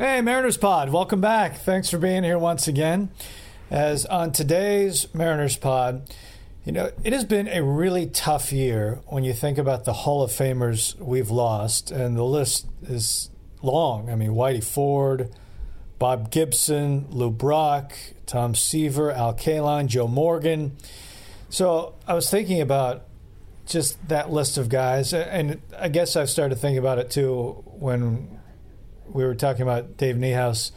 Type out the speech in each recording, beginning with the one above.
Hey, Mariners Pod, welcome back. Thanks for being here once again. As on today's Mariners Pod, you know, it has been a really tough year when you think about the Hall of Famers we've lost, and the list is long. I mean, Whitey Ford, Bob Gibson, Lou Brock, Tom Seaver, Al Kaline, Joe Morgan. So I was thinking about just that list of guys, and I guess I've started thinking about it too when we were talking about Dave Niehaus,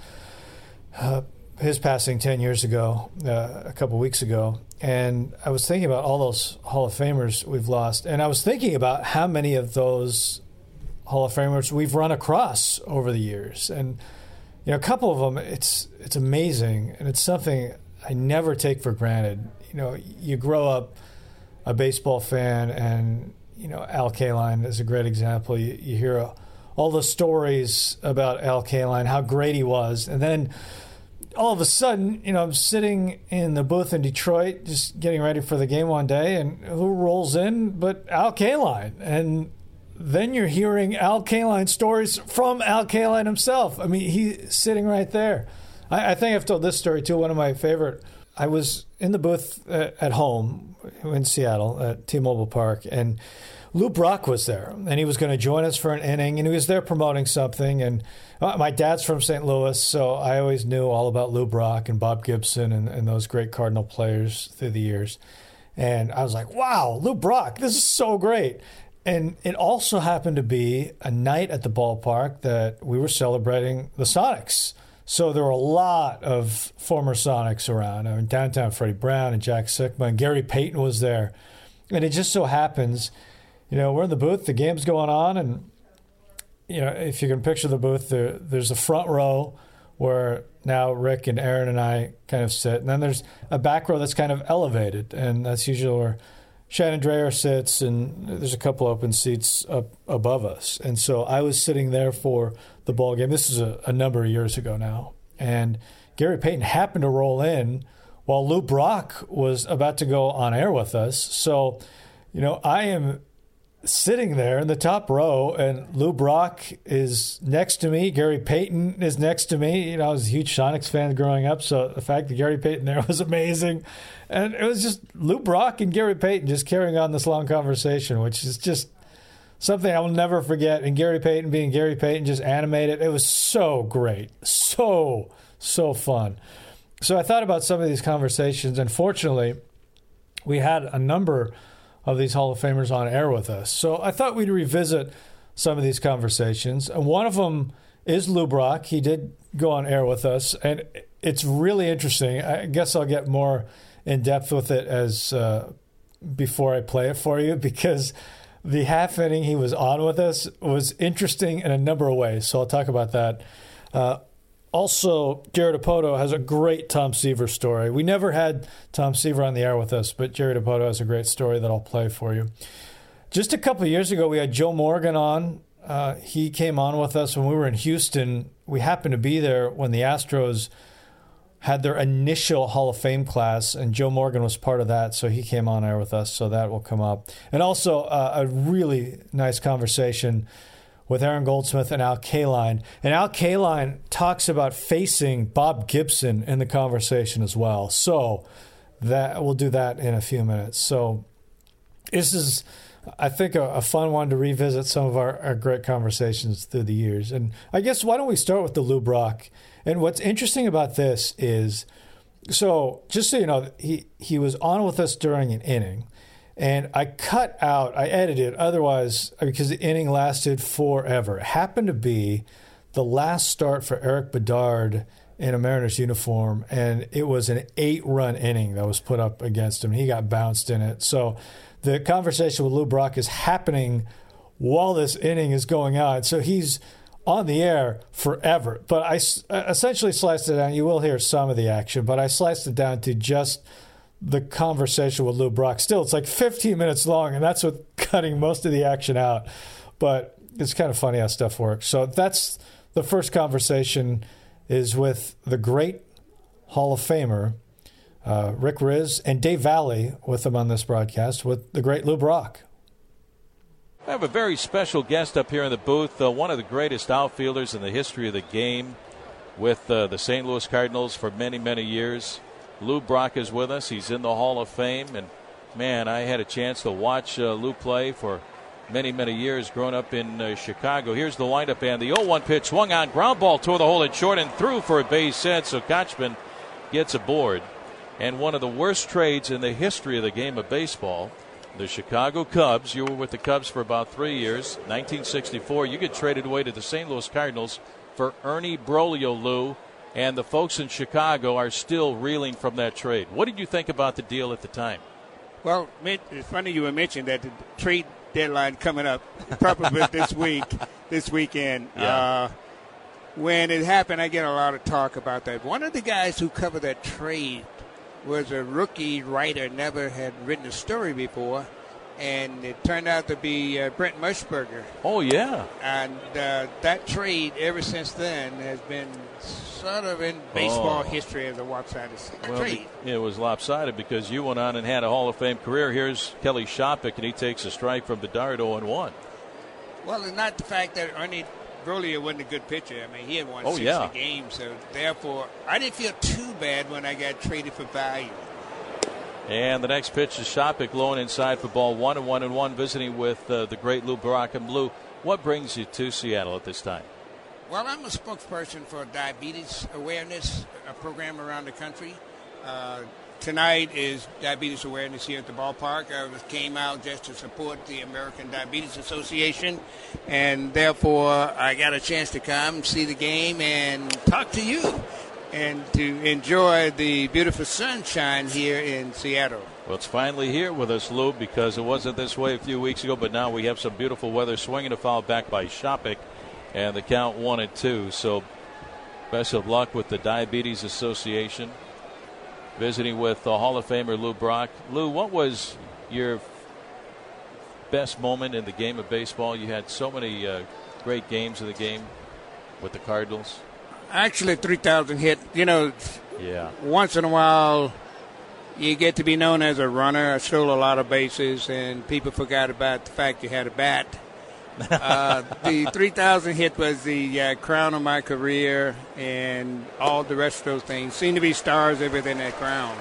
uh, his passing 10 years ago, uh, a couple weeks ago. And I was thinking about all those Hall of Famers we've lost. And I was thinking about how many of those Hall of Famers we've run across over the years. And, you know, a couple of them, it's, it's amazing. And it's something I never take for granted. You know, you grow up a baseball fan, and, you know, Al Kaline is a great example. You, you hear a, all the stories about Al Kaline, how great he was, and then all of a sudden, you know, I'm sitting in the booth in Detroit, just getting ready for the game one day, and who rolls in but Al Kaline, and then you're hearing Al Kaline stories from Al Kaline himself. I mean, he's sitting right there. I, I think I've told this story too. One of my favorite. I was in the booth at, at home in Seattle at T-Mobile Park, and Lou Brock was there, and he was going to join us for an inning, and he was there promoting something. And uh, my dad's from St. Louis, so I always knew all about Lou Brock and Bob Gibson and, and those great Cardinal players through the years. And I was like, wow, Lou Brock, this is so great. And it also happened to be a night at the ballpark that we were celebrating the Sonics. So there were a lot of former Sonics around. I mean, downtown Freddie Brown and Jack Sikma and Gary Payton was there. And it just so happens – you know, we're in the booth, the game's going on, and you know, if you can picture the booth, there, there's a front row where now Rick and Aaron and I kind of sit, and then there's a back row that's kind of elevated, and that's usually where Shannon Drayer sits, and there's a couple open seats up above us. And so I was sitting there for the ball game. This is a, a number of years ago now, and Gary Payton happened to roll in while Lou Brock was about to go on air with us. So, you know, I am sitting there in the top row, and Lou Brock is next to me. Gary Payton is next to me. You know, I was a huge Sonics fan growing up, so the fact that Gary Payton there was amazing. And it was just Lou Brock and Gary Payton just carrying on this long conversation, which is just something I will never forget. And Gary Payton being Gary Payton, just animated. It was so great. So, so fun. So I thought about some of these conversations, and fortunately, we had a number of these Hall of Famers on air with us. So I thought we'd revisit some of these conversations. And one of them is Lou Brock. He did go on air with us, and it's really interesting. I guess I'll get more in depth with it as uh, before I play it for you because the half inning he was on with us was interesting in a number of ways. So I'll talk about that. Uh, also, Jerry Dipoto has a great Tom Seaver story. We never had Tom Seaver on the air with us, but Jerry Dipoto has a great story that I'll play for you. Just a couple years ago, we had Joe Morgan on. Uh, he came on with us when we were in Houston. We happened to be there when the Astros had their initial Hall of Fame class, and Joe Morgan was part of that, so he came on air with us, so that will come up. And also, uh, a really nice conversation with Aaron Goldsmith and Al Kaline. And Al Kaline talks about facing Bob Gibson in the conversation as well. So that we'll do that in a few minutes. So this is, I think, a, a fun one to revisit some of our, our, great conversations through the years. And I guess why don't we start with the Lou Brock? And what's interesting about this is, so just so you know, he he was on with us during an inning. And I cut out, I edited, otherwise, because the inning lasted forever. It happened to be the last start for Erik Bedard in a Mariners uniform, and it was an eight run inning that was put up against him. He got bounced in it. So the conversation with Lou Brock is happening while this inning is going on. So he's on the air forever. But I essentially sliced it down. You will hear some of the action, but I sliced it down to just the conversation with Lou Brock. Still, it's like 15 minutes long, and that's with cutting most of the action out. But it's kind of funny how stuff works. So that's the first conversation is with the great Hall of Famer uh, Rick Rizzs and Dave Valle with them on this broadcast with the great Lou Brock. I have a very special guest up here in the booth, uh, one of the greatest outfielders in the history of the game. with uh, the St. Louis Cardinals for many, many years. Lou Brock is with us. He's in the Hall of Fame. And man, I had a chance to watch uh, Lou play for many, many years growing up in uh, Chicago. Here's the lineup and the 0 1 pitch swung on, ground ball toward the hole and short and through for a base hit. So Kotchman gets aboard. And one of the worst trades in the history of the game of baseball. The Chicago Cubs, you were with the Cubs for about three years. 1964, you get traded away to the St. Louis Cardinals for Ernie Broglio, Lou, and the folks in Chicago are still reeling from that trade. What did you think about the deal at the time? Well, it's funny you were mentioning that the trade deadline coming up, probably this week, this weekend. Yeah. Uh, when it happened, I get a lot of talk about that. One of the guys who covered that trade was a rookie writer, never had written a story before, and it turned out to be uh, Brent Musburger. Oh, yeah. And uh, that trade, ever since then, has been sort of in baseball Oh. history as a lopsided Well, trade. it was lopsided because you went on and had a Hall of Fame career. Here's Kelly Shoppach, and he takes a strike from Bedard 0 1. Well, it's not the fact that Ernie Broglio wasn't a good pitcher. I mean, he had won Oh, 60 yeah. games, so therefore, I didn't feel too bad when I got traded for value. And the next pitch is Shoppach low and inside for ball one and one and one, visiting with uh, the great Lou Brock and Blue. What brings you to Seattle at this time? Well, I'm a spokesperson for a diabetes awareness, a program around the country. Uh, tonight is diabetes awareness here at the ballpark. I was, came out just to support the American Diabetes Association, and therefore I got a chance to come see the game and talk to you, and to enjoy the beautiful sunshine here in Seattle. Well, it's finally here with us, Lou, because it wasn't this way a few weeks ago, but now we have some beautiful weather. Swinging a foul back by Shoppach, and the count one and two. So, best of luck with the Diabetes Association. Visiting with the Hall of Famer Lou Brock. Lou, what was your best moment in the game of baseball? You had so many uh, great games of the game with the Cardinals. Actually, 3,000 hit. You know, Yeah. once in a while you get to be known as a runner. I stole a lot of bases, and people forgot about the fact you had a bat. uh, the 3,000 hit was the uh, crown of my career, and all the rest of those things seem to be stars everything that crown.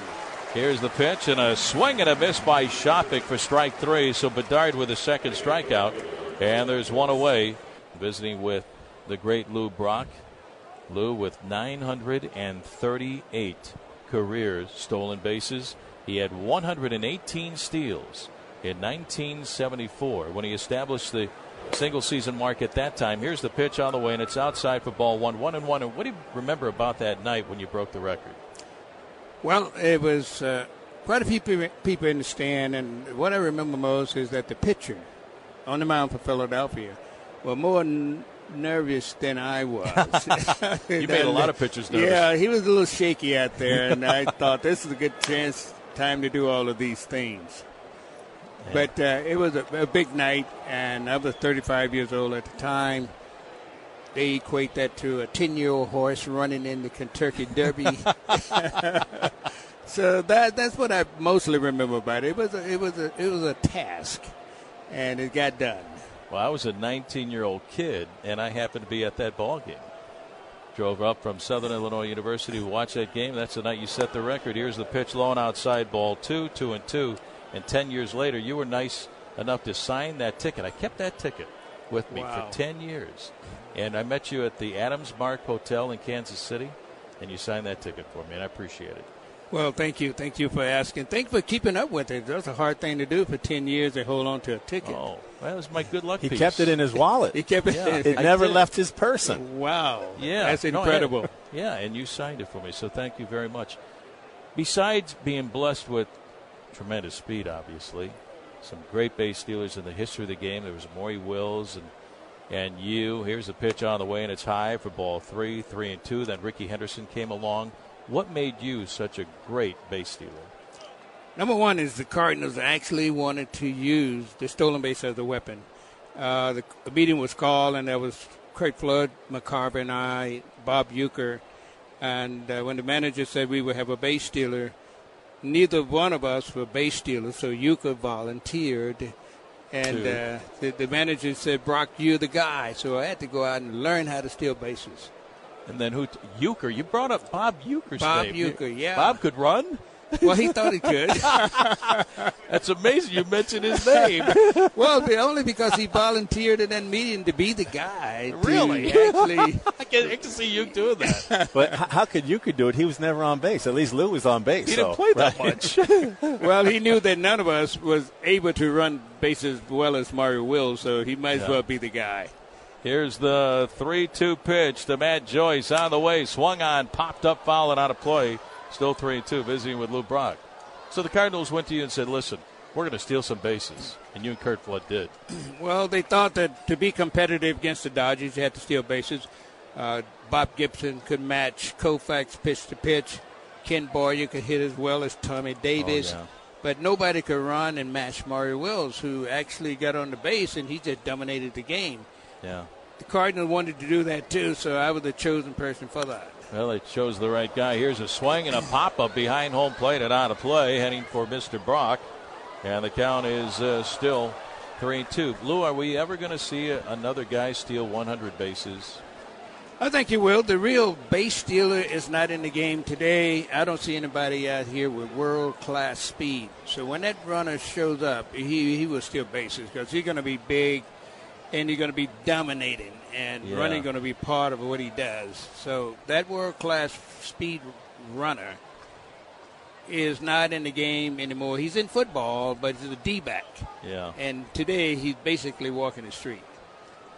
Here's the pitch and a swing and a miss by Shoppach for strike three. So Bedard with a second strikeout. And there's one away. Visiting with the great Lou Brock. Lou with 938 career stolen bases. He had 118 steals in 1974 when he established the single season mark at that time. Here's the pitch on the way, and it's outside for ball one, one and one. And what do you remember about that night when you broke the record? Well, it was uh, quite a few people, in the stand, and what I remember most is that the pitcher on the mound for Philadelphia was more n- nervous than I was. You made a lot of pitchers nervous. Yeah, he was a little shaky out there, and I thought this is a good chance, time to do all of these things. But uh, it was a, a big night, and I was 35 years old at the time. They equate that to a 10 year old horse running in the Kentucky Derby. so that that's what I mostly remember about it. It was a, it was a it was a task, and it got done. Well, I was a 19 year old kid, and I happened to be at that ball game. Drove up from Southern Illinois University to watch that game. That's the night you set the record. Here's the pitch, low and outside ball two, two and two. And 10 years later, you were nice enough to sign that ticket. I kept that ticket with me Wow. for 10 years. And I met you at the Adams Mark Hotel in Kansas City, and you signed that ticket for me, and I appreciate it. Well, thank you, thank you for asking. Thank you for keeping up with it. That's a hard thing to do for 10 years to hold on to a ticket. Oh, that was my good luck He piece. kept it in his wallet. He kept it. Yeah. It I never did. left his person. Wow. Yeah, That's No, incredible. and- yeah, and you signed it for me, so thank you very much. Besides being blessed with tremendous speed, obviously, some great base stealers in the history of the game. There was Maury Wills and and you. Here's the pitch on the way, and it's high for ball three, three and two. Then Ricky Henderson came along. What made you such a great base stealer? Number one is the Cardinals actually wanted to use the stolen base as a weapon. Uh, the, the meeting was called, and there was Craig Flood, McCarver, and I, Bob Uecker. And uh, when the manager said we would have a base stealer, neither one of us were base stealers, so Uecker volunteered. And uh, the, the manager said, Brock, you're the guy. So I had to go out and learn how to steal bases. And then who? Uecker. You brought up Bob Uecker's Bob name. Uecker, yeah. Bob could run. Well, he thought he could. That's amazing. You mentioned his name. well, only because he volunteered in that meeting to be the guy. Really? Actually, I can, I can see you doing that. But how could you could do it? He was never on base. At least Lou was on base. He so- didn't play that Right. much. well, he knew that none of us was able to run bases as well as Mario Will, so he might as well be the guy. Here's the 3 2 pitch to Matt Joyce on the way. Swung on, popped up, foul, and out of play. Still 3 2, visiting with Lou Brock. So the Cardinals went to you and said, listen, we're going to steal some bases. And you and Kurt Flood did. Well, they thought that to be competitive against the Dodgers, you had to steal bases. Uh, Bob Gibson could match Koufax pitch to pitch. Ken Boyer could hit as well as Tommy Davis. Oh, yeah. But nobody could run and match Maury Wills, who actually got on the base and he just dominated the game. Yeah. The Cardinal wanted to do that too, so I was the chosen person for that. Well, they chose the right guy. Here's a swing and a pop up behind home plate and out of play, heading for Mr. Brock. And the count is uh, still 3 2. Lou, are we ever going to see a, another guy steal 100 bases? I think you will. The real base stealer is not in the game today. I don't see anybody out here with world class speed. So when that runner shows up, he he will steal bases because he's going to be big, and he's going to be dominating, and Yeah. running going to be part of what he does. So that world class speed runner is not in the game anymore. He's in football, but he's a D back, Yeah. and today he's basically walking the street.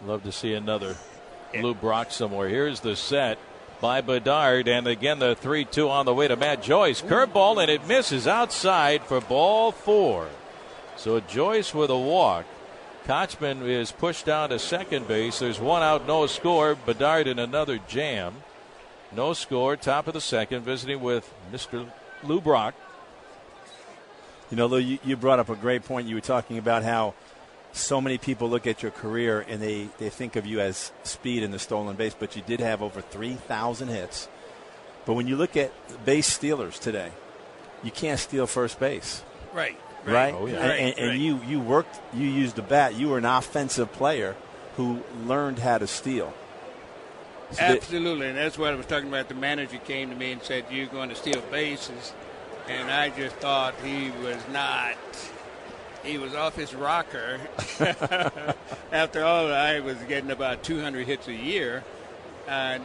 Love to see another Lou Brock somewhere. Here's the set by Bedard, and again the 3 2 on the way to Matt Joyce. Curveball, and it misses outside for ball four. So Joyce with a walk. Kotchman is pushed down to second base. There's one out, no score. Bedard in another jam. No score, top of the second, visiting with Mr. Lou Brock. You know, Lou, you, you brought up a great point. You were talking about how so many people look at your career and they, they think of you as speed in the stolen base, but you did have over 3,000 hits. But when you look at base stealers today, you can't steal first base, Right. Right? Oh, yeah. And, and, and you, you worked, you used the bat. You were an offensive player who learned how to steal. So that- Absolutely, and that's what I was talking about. The manager came to me and said, "You're going to steal bases," and I just thought he was not. He was off his rocker. After all, I was getting about 200 hits a year, and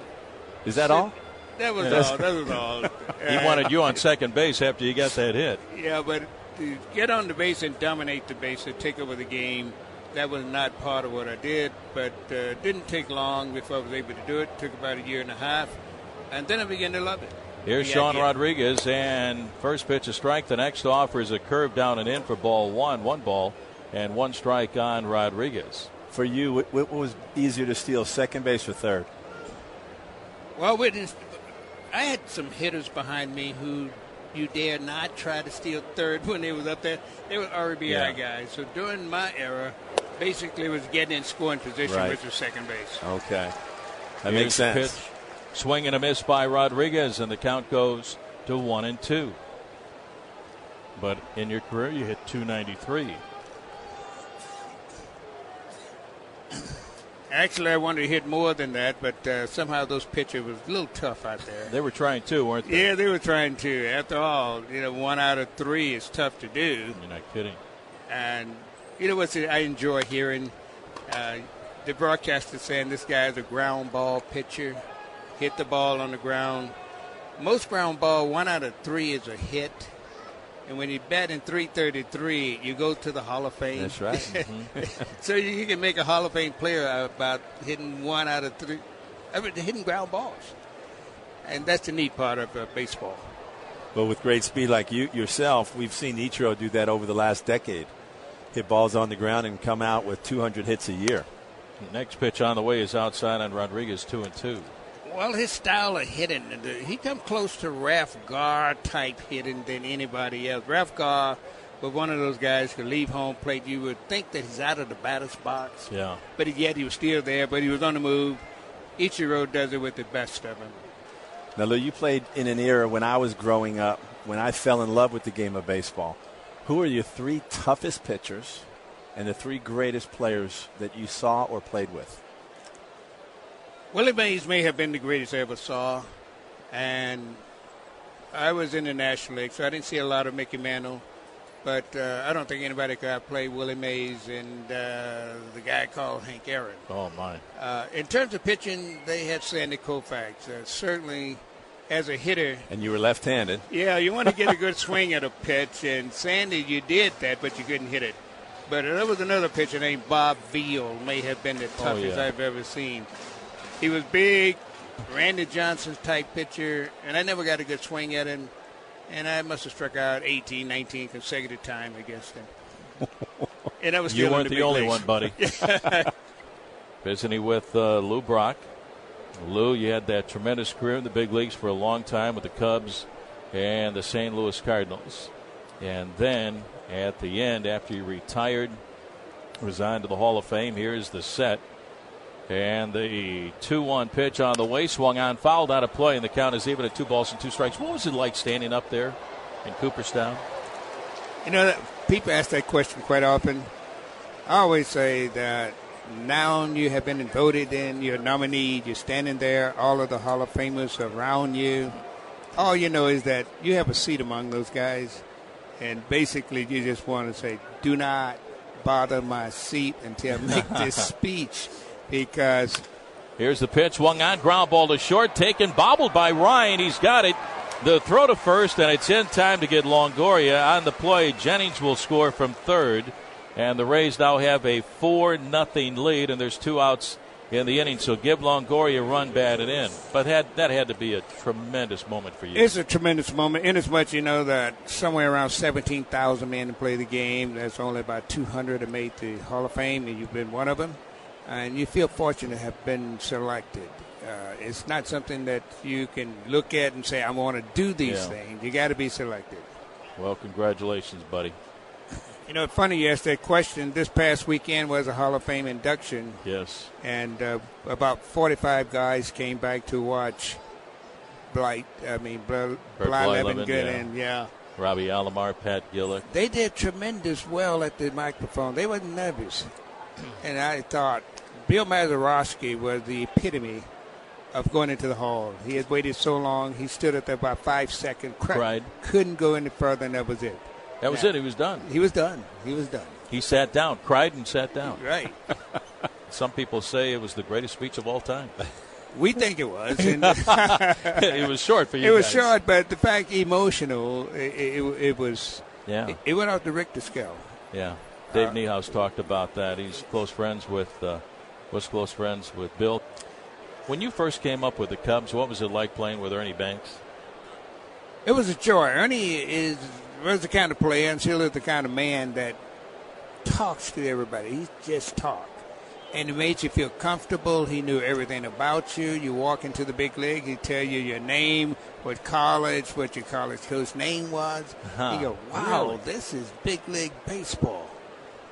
is that all? that was Yeah. all. That was all. He wanted you on second base after you got that hit. Yeah, but to get on the base and dominate the base and take over the game, that was not part of what I did. But uh, it didn't take long before I was able to do it. took about a year and a half, and then I began to love it. Here's The Sean idea. Rodriguez, and first pitch a strike. The next offer is a curve down and in for ball one, one ball, and one strike on Rodriguez. For you, what, what was easier to steal, second base or third? Well, I had some hitters behind me who you dare not try to steal third when they was up there. They were RBI Yeah. guys. So during my era, basically was getting in scoring position, Right. which was second base. Okay. That Here's makes the sense. Pitch. Swing and a miss by Rodriguez, and the count goes to one and two. But in your career, you hit 293. Actually, I wanted to hit more than that, but uh, somehow those pitchers was a little tough out there. They were trying to, weren't they? Yeah, they were trying to. After all, you know, one out of three is tough to do. You're not kidding. And you know what I enjoy hearing? Uh, the broadcaster saying this guy is a ground ball pitcher, hit the ball on the ground. Most ground ball, one out of three is a hit. And when you bat in 333, you go to the Hall of Fame. That's right. so you you can make a Hall of Fame player about hitting one out of three, I mean, hitting ground balls. And that's the neat part of uh, baseball. But with great speed like you yourself, we've seen Ichiro do that over the last decade. Hit balls on the ground and come out with 200 hits a year. Next pitch on the way is outside on Rodriguez, two and two. Well, his style of hitting, uh, he come close to Ralph Garr type hitting than anybody else. Ralph Garr was one of those guys who leave home plate. You would think that he's out of the batter's box, Yeah. but yet he was still there. But he was on the move. Ichiro does it with the best of him. Now, Lou, you played in an era when I was growing up, when I fell in love with the game of baseball. Who are your three toughest pitchers and the three greatest players that you saw or played with? Willie Mays may have been the greatest I ever saw, and I was in the National League, so I didn't see a lot of Mickey Mantle. But uh, I don't think anybody could outplay Willie Mays and uh, the guy called Hank Aaron. Oh my! Uh, in terms of pitching, they had Sandy Koufax. Uh, certainly, as a hitter, And you were left-handed. yeah, you want to get a good swing at a pitch, and Sandy, you did that, but you couldn't hit it. But there was another pitcher named Bob Veale, may have been the toughest yeah. I've ever seen. He was big, Randy Johnson's type pitcher, and I never got a good swing at him. And I must have struck out 18, 19 consecutive time against him. and I was You weren't the, the, only one, buddy. Visiting with uh, Lou Brock. Lou, you had that tremendous career in the big leagues for a long time with the Cubs and the St. Louis Cardinals. And then at the end, after you retired, resigned to the Hall of Fame, here's the set. And the 2 1 pitch on the way, swung on, fouled out of play, and the count is even at two balls and two strikes. What was it like standing up there in Cooperstown? You know, that- people ask that question quite often. I always say that now you have been voted in, you're nominated, you're standing there, all of the Hall of Famers around you. All you know is that you have a seat among those guys, and basically you just want to say, do not bother my seat until I make this speech because Here's the pitch, swung on, ground ball to short, taken, bobbled by Ryan. He's got it. The throw to first, and it's in time to get Longoria on the play. Jennings will score from third, and the Rays now have a four nothing lead, and there's two outs in the inning. So give Longoria a run, bat it in. But had, that had to be a tremendous moment for you. It's a tremendous moment, in as much you know that somewhere around 17,000 men to play the game. There's only about 200 that made the Hall of Fame, and you've been one of them. And you feel fortunate to have been selected. Uh, it's not something that you can look at and say, I want to do these Yeah. things. You got to be selected. well, congratulations, buddy. You know, it's funny you asked that question. This past weekend was a Hall of Fame induction, Yes. and uh, about 45 guys came back to watch Blight. I mean, Bl- Bly Blyleven, Levingood, yeah. and yeah. Robbie Alomar, Pat Gillick. they did tremendous well at the microphone. They wasn't nervous. And I thought Bill Mazeroski was the epitome of going into the hall. He had waited so long. He stood up there about five seconds, cr- Cried. couldn't go any further, and that was it. That was Yeah. it. He was done. He was done. He was done. He sat down, cried, and sat down. Right. Some people say it was the greatest speech of all time. We think it was. It was short for you. it was guys. short, but the fact emotional, it, it, it was. Yeah, It, it went off the Richter scale. yeah. Dave Uh, Niehaus talked about that. He's close friends with, uh, was close friends with Bill. When you first came up with the Cubs, what was it like playing with Ernie Banks? It was a joy. Ernie is was the kind of player and still is the kind of man that talks to everybody. He just talked. And it made you feel comfortable. He knew everything about you. You walk into the big league, he'd tell you your name, what college, what your college coach name was. Huh. You go, wow, Really? this is big league baseball.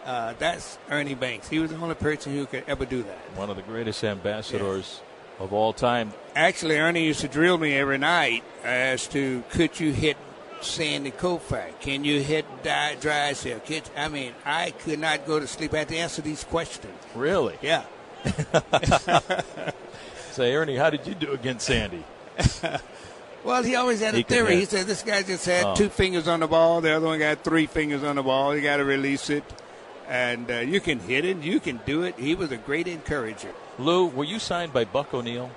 Uh, that's Ernie Banks. He was the only person who could ever do that. One of the greatest ambassadors of all time. Actually, Ernie used to drill me every night as to could you hit Sandy Koufax? Can you hit Di- Drysdale? Could, I mean, I could not go to sleep. I had to answer these questions. Really? Yeah. Say, Ernie, how did you do against Sandy? Well, he always had a He theory. He said this guy just had Oh. two fingers on the ball. The other one got three fingers on the ball. You got to release it. And uh, you can hit it. You can do it. He was a great encourager. Lou, were you signed by Buck O'Neil?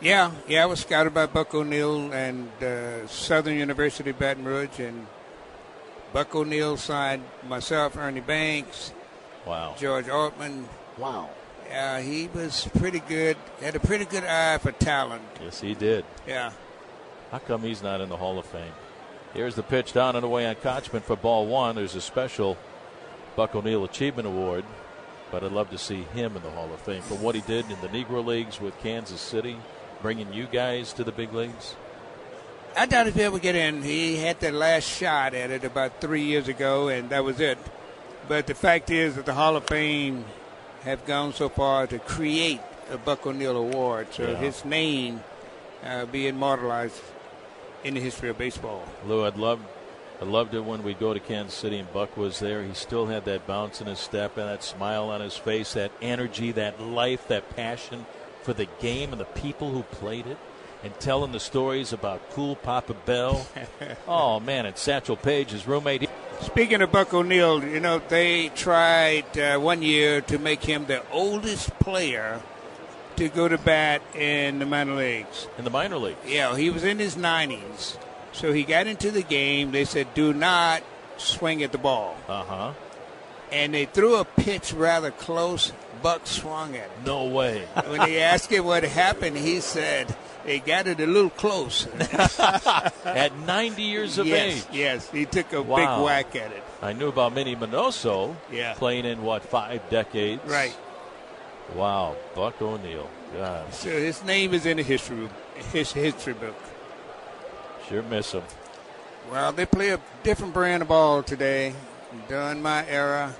Yeah, yeah, I was scouted by Buck O'Neil and uh, Southern University Baton Rouge, and Buck O'Neil signed myself, Ernie Banks, Wow. George Altman. Wow. Uh, he was pretty good. Had a pretty good eye for talent. Yes, he did. Yeah. How come he's not in the Hall of Fame? Here's the pitch down and away on Kotchman for ball one. There's a special Buck O'Neil Achievement Award, but I'd love to see him in the Hall of Fame for what he did in the Negro Leagues with Kansas City, bringing you guys to the big leagues. I doubt if he ever get in. He had that last shot at it about three years ago, and that was it. But the fact is that the Hall of Fame have gone so far to create a Buck O'Neil Award, so Yeah. his name uh, be immortalized in the history of baseball. Lou, I'd love, I loved it when we'd go to Kansas City and Buck was there. He still had that bounce in his step and that smile on his face, that energy, that life, that passion for the game and the people who played it and telling the stories about cool Papa Bell. oh, man, and Satchel Paige, his roommate. Speaking of Buck O'Neil, you know, they tried uh, one year to make him the oldest player to go to bat in the minor leagues. In the minor leagues. Yeah, he was in his 90s. So he got into the game. They said, do not swing at the ball. Uh huh. And they threw a pitch rather close. Buck swung at it. No way. when they asked him what happened, he said, they got it a little close. at 90 years of yes, age. Yes, he took a wow. big whack at it. I knew about Minnie Minoso. Yeah. Playing in what five decades? Right. Wow, Buck O'Neil. God. So his name is in the history. His history book. Sure miss them. Well, they play a different brand of ball today. During my era,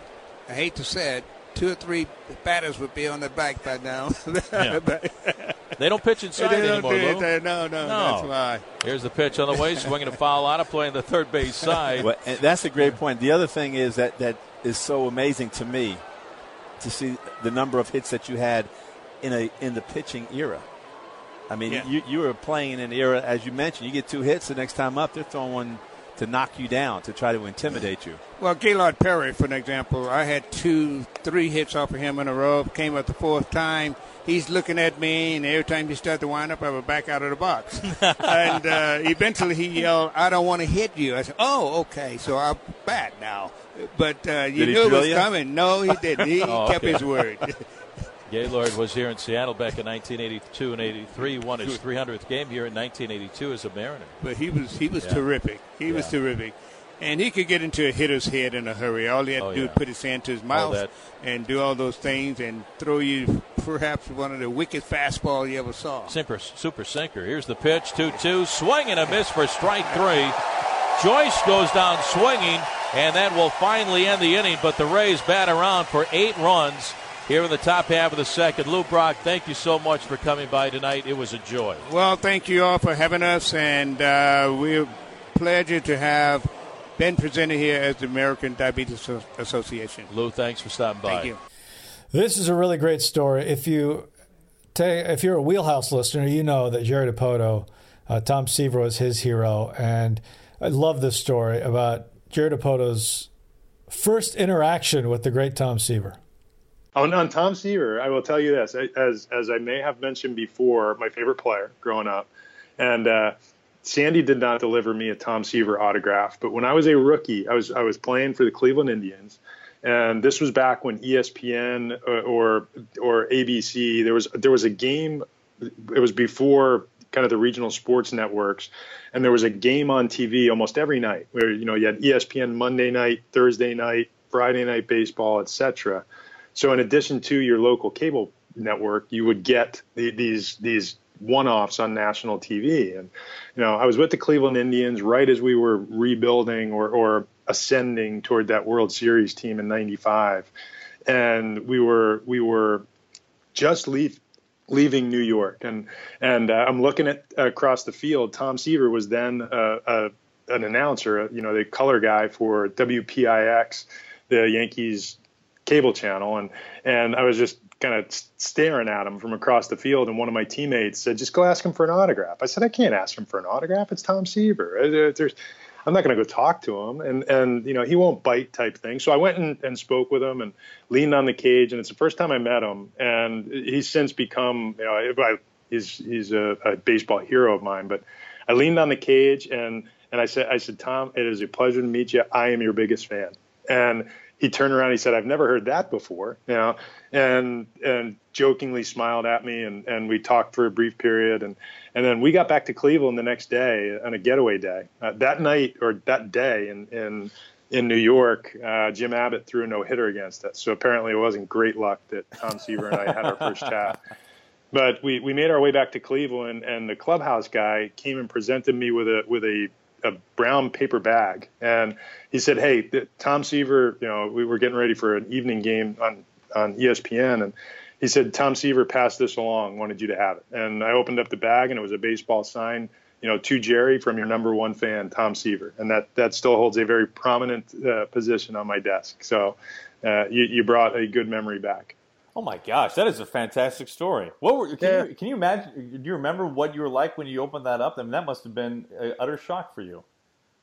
I hate to say it, two or three batters would be on their back by now. Yeah. they don't pitch inside they anymore, don't do Lou. No, no, No. that's why. Here's the pitch on the way, swinging a foul out of playing the third base side. Well, and that's a great point. The other thing is that that is so amazing to me to see the number of hits that you had in a in the pitching era. I mean, Yeah. you you were playing in an era, as you mentioned, you get two hits the next time up, they're throwing one to knock you down to try to intimidate you. Well, Gaylord Perry, for an example, I had two, three hits off of him in a row. Came up the fourth time. He's looking at me, and every time he started to wind up, I would back out of the box. and uh, eventually he yelled, I don't want to hit you. I said, Oh, okay, so I'll bat now. But uh, you Did knew it was you? coming. No, he didn't. He, Oh, kept okay. his word. Gaylord was here in Seattle back in 1982 and 83. Won his 300th game here in 1982 as a Mariner. but he was he was Yeah. terrific. He was terrific. And he could get into a hitter's head in a hurry. All he had to Oh, do yeah. was put his hand to his mouth and do all those things and throw you perhaps one of the wicked fastball you ever saw. Super, super sinker. Here's the pitch 2 2. Swing and a miss for strike three. Joyce goes down swinging, and that will finally end the inning. But the Rays bat around for eight runs here in the top half of the second. Lou Brock, thank you so much for coming by tonight. It was a joy. Well, thank you all for having us, and uh, we're pleasure to have been presented here as the American Diabetes Association. Lou, thanks for stopping by. Thank you. This is a really great story. If you take, if you're a Wheelhouse listener, you know that Jerry Dipoto, uh, Tom Seaver was his hero, and I love this story about Jerry Dipoto's first interaction with the great Tom Seaver. On, on Tom Seaver, I will tell you this: as as I may have mentioned before, my favorite player growing up, and uh, Sandy did not deliver me a Tom Seaver autograph. But when I was a rookie, I was I was playing for the Cleveland Indians, and this was back when ESPN or or, or ABC there was there was a game. It was before kind of the regional sports networks, and there was a game on TV almost every night where you know you had ESPN Monday night, Thursday night, Friday night baseball, etc. So in addition to your local cable network, you would get the, these these one-offs on national TV. And you know, I was with the Cleveland Indians right as we were rebuilding or, or ascending toward that World Series team in '95, and we were we were just leaving New York, and and uh, I'm looking at across the field. Tom Seaver was then uh, uh, an announcer, you know, the color guy for WPIX, the Yankees cable channel, and and I was just kind of staring at him from across the field. And one of my teammates said, "Just go ask him for an autograph." I said, "I can't ask him for an autograph. It's Tom Seaver. There's, I'm not going to go talk to him, and and you know he won't bite type thing." So I went and, and spoke with him and leaned on the cage, and it's the first time I met him, and he's since become, you know, I, he's he's a, a baseball hero of mine. But I leaned on the cage and and I said, I said, Tom, it is a pleasure to meet you. I am your biggest fan. And he turned around. He said, I've never heard that before, you know, and and jokingly smiled at me, and and we talked for a brief period, and and then we got back to Cleveland the next day on a getaway day. Uh, that night or that day in in in New York, uh, Jim Abbott threw a no hitter against us. So apparently, it wasn't great luck that Tom Seaver and I had our first chat. But we, we made our way back to Cleveland, and the clubhouse guy came and presented me with a with a, a brown paper bag, and he said, "Hey, Tom Seaver, you know, we were getting ready for an evening game on on ESPN, and he said Tom Seaver passed this along, wanted you to have it." And I opened up the bag, and it was a baseball sign, you know, to Jerry from your number one fan, Tom Seaver, and that that still holds a very prominent uh, position on my desk. So, uh, you you brought a good memory back. Oh my gosh, that is a fantastic story. What were, can, Yeah. you, can you imagine? Do you remember what you were like when you opened that up? I mean, that must have been an utter shock for you.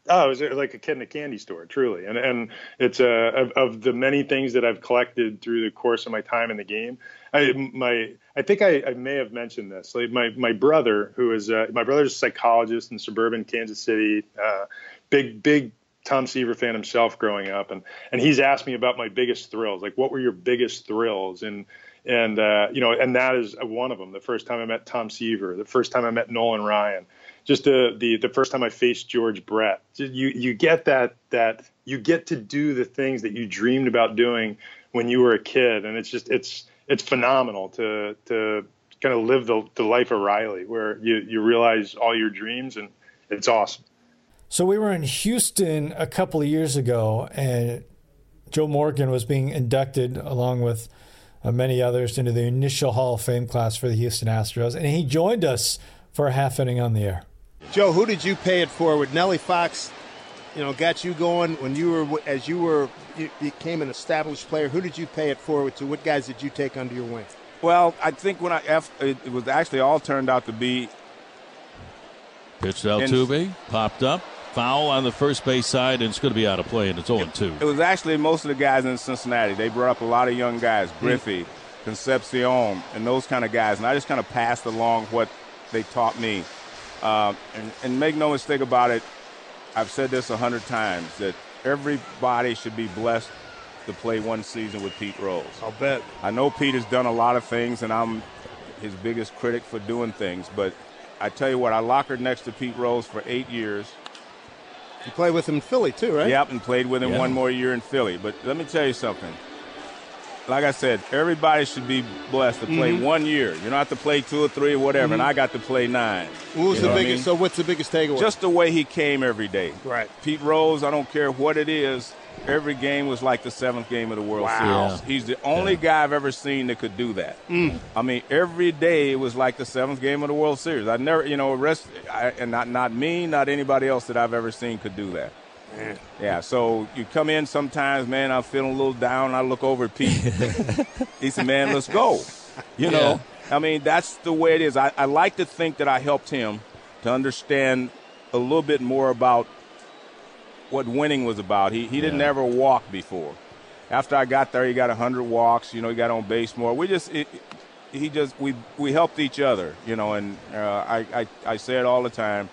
Oh, it was like a kid in a candy store, truly. And and it's uh, of, of the many things that I've collected through the course of my time in the game. I my I think I, I may have mentioned this. Like my my brother, who is uh, my brother's a psychologist in suburban Kansas City, uh, big big Tom Seaver fan himself growing up, and and he's asked me about my biggest thrills. Like, what were your biggest thrills? And and uh, you know, and that is one of them. The first time I met Tom Seaver, the first time I met Nolan Ryan just the, the the first time I faced George Brett. You you get that that you get to do the things that you dreamed about doing when you were a kid, and it's just it's it's phenomenal to to kind of live the, the life of Riley, where you you realize all your dreams, and it's awesome. So we were in Houston a couple of years ago, and Joe Morgan was being inducted along with uh, many others into the initial Hall of Fame class for the Houston Astros, and he joined us for a half inning on the air. Joe, who did you pay it for? With Nellie Fox, you know, got you going when you were as you were you became an established player. Who did you pay it forward to? What guys did you take under your wing? Well, I think when I it, it was actually all turned out to be Pitched Altuve, popped up, foul on the first base side, and it's going to be out of play, and it's 0 2. It was actually most of the guys in Cincinnati. They brought up a lot of young guys, Griffey, Concepcion, and those kind of guys. And I just kind of passed along what they taught me. Uh, and, and make no mistake about it, I've said this a hundred times that everybody should be blessed to play one season with Pete Rose. I'll bet. I know Pete has done a lot of things, and I'm his biggest critic for doing things. But I tell you what, I lockered next to Pete Rose for eight years. You played with him in Philly too, right? Yep, and played with him Yeah. one more year in Philly. But let me tell you something. Like I said, everybody should be blessed to play Mm-hmm. one year. You don't have to play two or three or whatever. And I got to play nine. What was You the know what I biggest? mean? So what's the biggest takeaway? Just the way he came every day. Right. Pete Rose, I don't care what it is. Every game was like the seventh game of the World Wow. Series. He's the only guy I've ever seen that could do that. Mm. I mean, every day it was like the seventh game of the World Series. I never, you know, rest, I, and not not me, not anybody else that I've ever seen could do that. Yeah, so you come in sometimes, man, I'm feeling a little down. I look over at Pete. he said, man, let's go. You know, I mean, that's the way it is. I, I like to think that I helped him to understand a little bit more about what winning was about. He, he didn't ever walk before. After I got there, he got 100 walks. You know, he got on base more. We just, it, he just, we, we helped each other, you know, and uh, I, I, I say it all the time.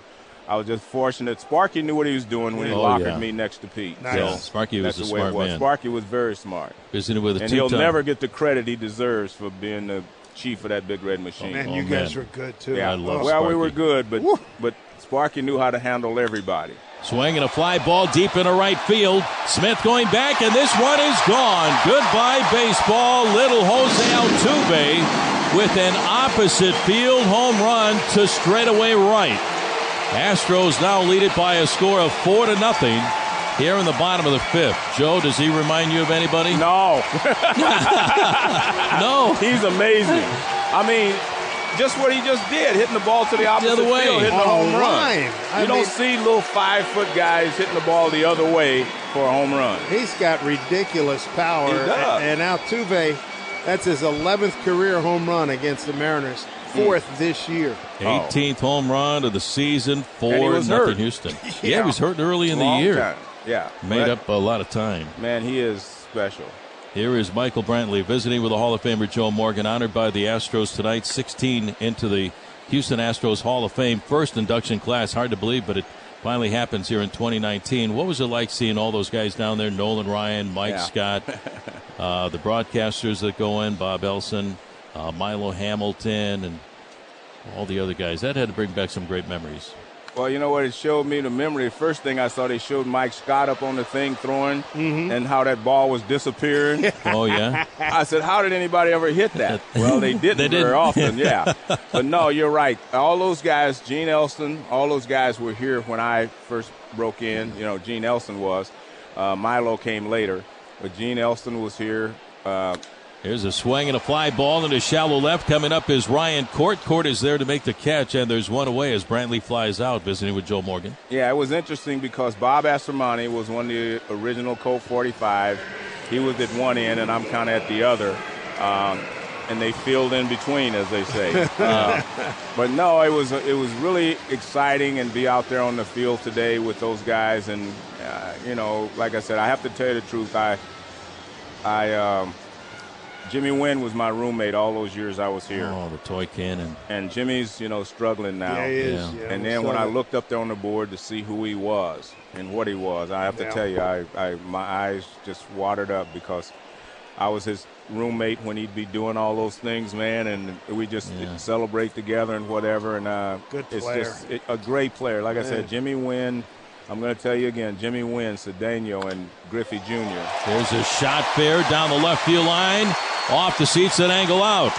I was just fortunate. Sparky knew what he was doing when he Oh, locked yeah. me next to Pete. Nice. Yeah, So Sparky was that's a the way smart it was. man. Sparky was very smart. Visiting with a And he'll two-time. never get the credit he deserves for being the chief of that big red machine. Oh, Man, Oh, you guys were good too. yeah, I love well, we were good, but Woo. but Sparky knew how to handle everybody. Swinging a fly ball deep into right field. Smith going back, and this one is gone. Goodbye, baseball. Little Jose Altuve with an opposite field home run to straightaway right. Astros now lead it by a score of four to nothing here in the bottom of the fifth. Joe, does he remind you of anybody? No, No. he's amazing. I mean, just what he just did, hitting the ball to the opposite other way. field, hitting a Oh, home run. Ryan. I you don't mean- see little five foot guys hitting the ball the other way for a home run. He's got ridiculous power. He does. And Altuve, that's his 11th career home run against the Mariners, fourth mm. this year. 18th home run of the season for And he was nothing hurt. Houston. Yeah. Yeah. he was hurt early in the year. time. Yeah, Made But, up a lot of time. Man, he is special. Here is Michael Brantley visiting with the Hall of Famer Joe Morgan, honored by the Astros tonight. 16 into the Houston Astros Hall of Fame first induction class. Hard to believe, but it finally happens here in 2019. What was it like seeing all those guys down there? Nolan Ryan, Mike Yeah. Scott, uh, the broadcasters that go in, Bob Elson, uh, Milo Hamilton, and all the other guys. That had to bring back some great memories. Well, you know what? It showed me the memory. First thing I saw, they showed Mike Scott up on the thing throwing and how that ball was disappearing. Oh yeah, I said, how did anybody ever hit that? Well, they didn't, They didn't. very often, yeah. But no, you're right. All those guys, Gene Elston, all those guys were here when I first broke in. You know, Gene Elston was. Uh, Milo came later, but Gene Elston was here. Uh, Here's a swing and a fly ball into shallow left. Coming up is Ryan Court. Court is there to make the catch, and there's one away as Brantley flies out, visiting with Joe Morgan. Yeah, it was interesting because Bob Aspromonte was one of the original Colt 45. He was at one end, and I'm kind of at the other. Um, and they filled in between, as they say. Uh, but no, it was it was really exciting and be out there on the field today with those guys. And uh, you know, like I said, I have to tell you the truth. I I um, Jimmy Wynn was my roommate all those years I was here. Oh, the toy cannon. And Jimmy's, you know, struggling now. Yeah, he is. Yeah. Yeah, and then saw when I looked up there on the board to see who he was and what he was, I have to Yeah. tell you, I, I my eyes just watered up because I was his roommate when he'd be doing all those things, man, and we just Yeah. celebrate together and whatever. And uh, Good it's player. just it, a great player. Like I said, Jimmy Wynn. I'm going to tell you again, Jimmy Wynn, Cedeno, and Griffey Jr. There's a shot fair down the left field line, off the seats and angle out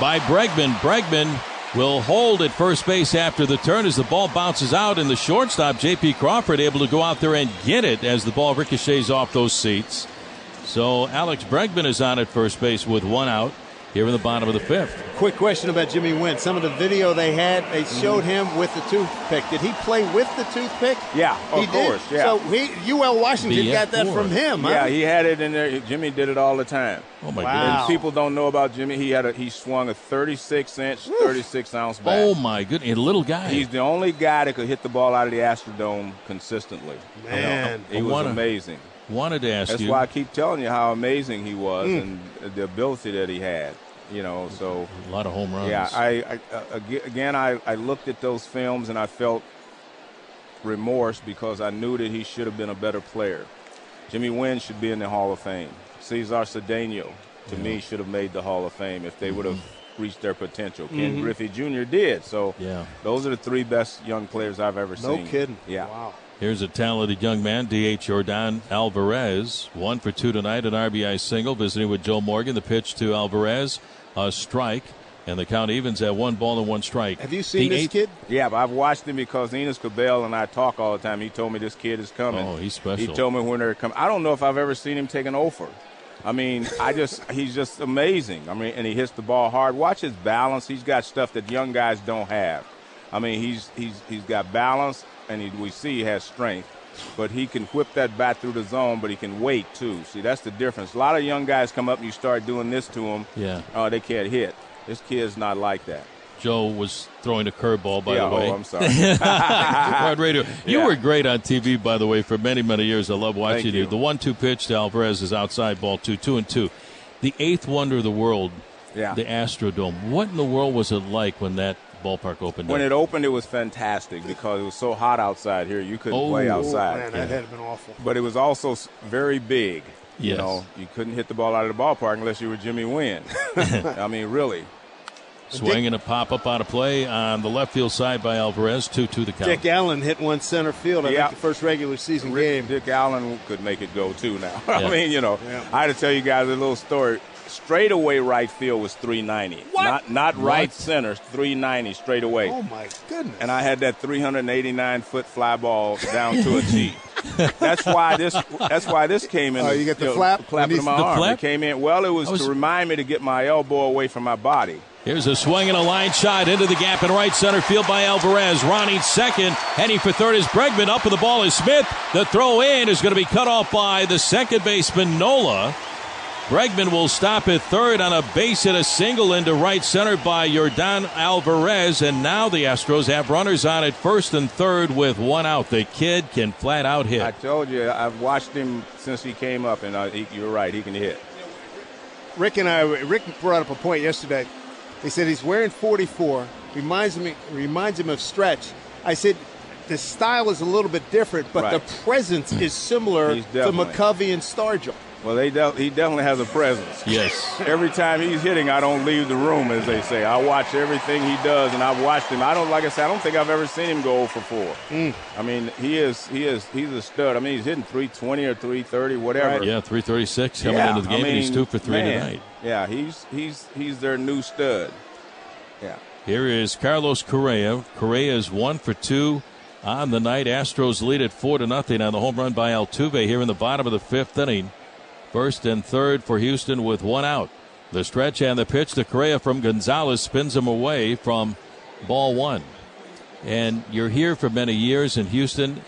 by Bregman. Bregman will hold at first base after the turn as the ball bounces out, and the shortstop J.P. Crawford able to go out there and get it as the ball ricochets off those seats. So Alex Bregman is on at first base with one out here in the bottom of the fifth. Quick question about Jimmy Wynn. Some of the video they had, they mm-hmm. showed him with the toothpick. Did he play with the toothpick? Yeah, of he course, Did? yeah. So he, UL Washington BF4. got that from him. huh? Yeah, he had it in there. Jimmy did it all the time. Oh my Wow. goodness! And people don't know about Jimmy. He had a he swung a 36 inch, 36 ounce bat. Oh my goodness! A little guy. He's the only guy that could hit the ball out of the Astrodome consistently. Man. he was wanna- amazing. Wanted to ask That's you. why I keep telling you how amazing he was mm. and the ability that he had. You know, so a lot of home runs. yeah. I, I uh, again, I, I looked at those films and I felt remorse because I knew that he should have been a better player. Jimmy Wynn should be in the Hall of Fame. Cesar Cedeno, to me, should have made the Hall of Fame if they would have reached their potential. Ken Griffey Jr. did. So Yeah. those are the three best young players I've ever No seen. No kidding. Yeah. Wow. Here's a talented young man, D.H. Yordan Alvarez. One for two tonight, an RBI single, visiting with Joe Morgan. The pitch to Alvarez, a strike, and the count evens at one ball and one strike. Have you seen The this eighth- kid? Yeah, but I've watched him because Enos Cabell and I talk all the time. He told me this kid is coming. Oh, he's special. He told me when they're coming. I don't know if I've ever seen him take an offer. I mean, I just he's just amazing. I mean, and he hits the ball hard. Watch his balance. He's got stuff that young guys don't have. I mean, he's he's he's got balance, and he, we see he has strength. But he can whip that bat through the zone, but he can wait too. See, that's the difference. A lot of young guys come up and you start doing this to them. Yeah. Oh, they can't hit. This kid's not like that. Joe was throwing a curveball, by yeah, the way. oh, I'm sorry. Hard radio. You Yeah. were great on TV, by the way, for many, many years. I love watching you. you. The one-two pitch to Alvarez is outside ball two, two and two. The eighth wonder of the world, Yeah. the Astrodome. What in the world was it like when that ballpark opened When up? it opened, it was fantastic because it was so hot outside here. You couldn't Oh. play Oh, outside. Man, that had been awful. But it was also very big. You Yes. know, you couldn't hit the ball out of the ballpark unless you were Jimmy Wynn. I mean, really. Swinging a pop up out of play on the left field side by Alvarez, two to the count. Dick Allen hit one center field. I Yeah. think the first regular season Rick, game. Dick Allen could make it go too now. Yeah. I mean, you know, Yeah. I had to tell you guys a little story. Straightaway right field was 390. What? Not not right What? center, 390 straight away. Oh my goodness! and I had that 389 foot fly ball down to a T. that's why this. That's why this came in. Oh, you get the flap? clapping in my the arm. flap? It came in. Well, it was, was- to remind me to get my elbow away from my body. Here's a swing and a line shot into the gap in right center field by Alvarez. Ronnie second, heading for third is Bregman. Up with the ball is Smith. The throw in is going to be cut off by the second baseman Nola. Bregman will stop at third on a base hit, a single into right center by Yordan Alvarez. And now the Astros have runners on at first and third with one out. The kid can flat out hit. I told you, I've watched him since he came up, and uh, he, you're right. He can hit. Rick and I, Rick brought up a point yesterday. He said he's wearing 44. Reminds me, reminds him of Stretch. I said the style is a little bit different, but Right. the presence is similar to McCovey and Stargell. Well, they de- he definitely has a presence. Yes. Every time he's hitting, I don't leave the room, as they say. I watch everything he does, and I've watched him. I don't, like I said, I don't think I've ever seen him go 0 for 4. Mm. I mean, he is, he is, he's a stud. I mean, he's hitting 320 or 330, whatever. Yeah, 336 coming Yeah, into the game, I and he's two for three man, tonight. Yeah, he's he's he's their new stud. Yeah. Here is Carlos Correa. Correa is one for two on the night. Astros lead at four to nothing on the home run by Altuve here in the bottom of the fifth inning. First and third for Houston with one out. The stretch and the pitch to Correa from Gonzalez spins him away from ball one. And you're here for many years in Houston.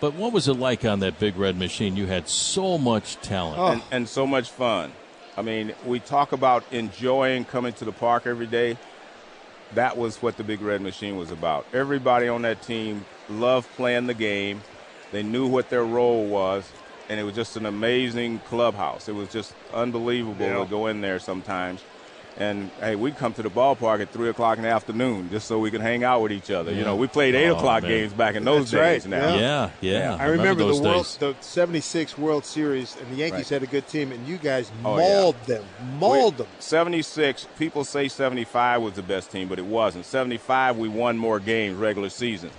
But what was it like on that big red machine? You had so much talent. and, and so much fun. I mean, we talk about enjoying coming to the park every day. That was what the Big Red Machine was about. Everybody on that team loved playing the game. They knew what their role was, and it was just an amazing clubhouse. It was just unbelievable Yeah. to go in there sometimes. And hey, we come to the ballpark at three o'clock in the afternoon just so we could hang out with each other. You know, we played eight Oh, o'clock man. games back in those That's days. right, Now, Yeah, yeah. I remember, those the World, days. the '76 World Series, and the Yankees Right. had a good team, and you guys Oh, yeah. mauled them, mauled them. 76, people say 75 was the best team, but it wasn't. 75, we won more games regular season.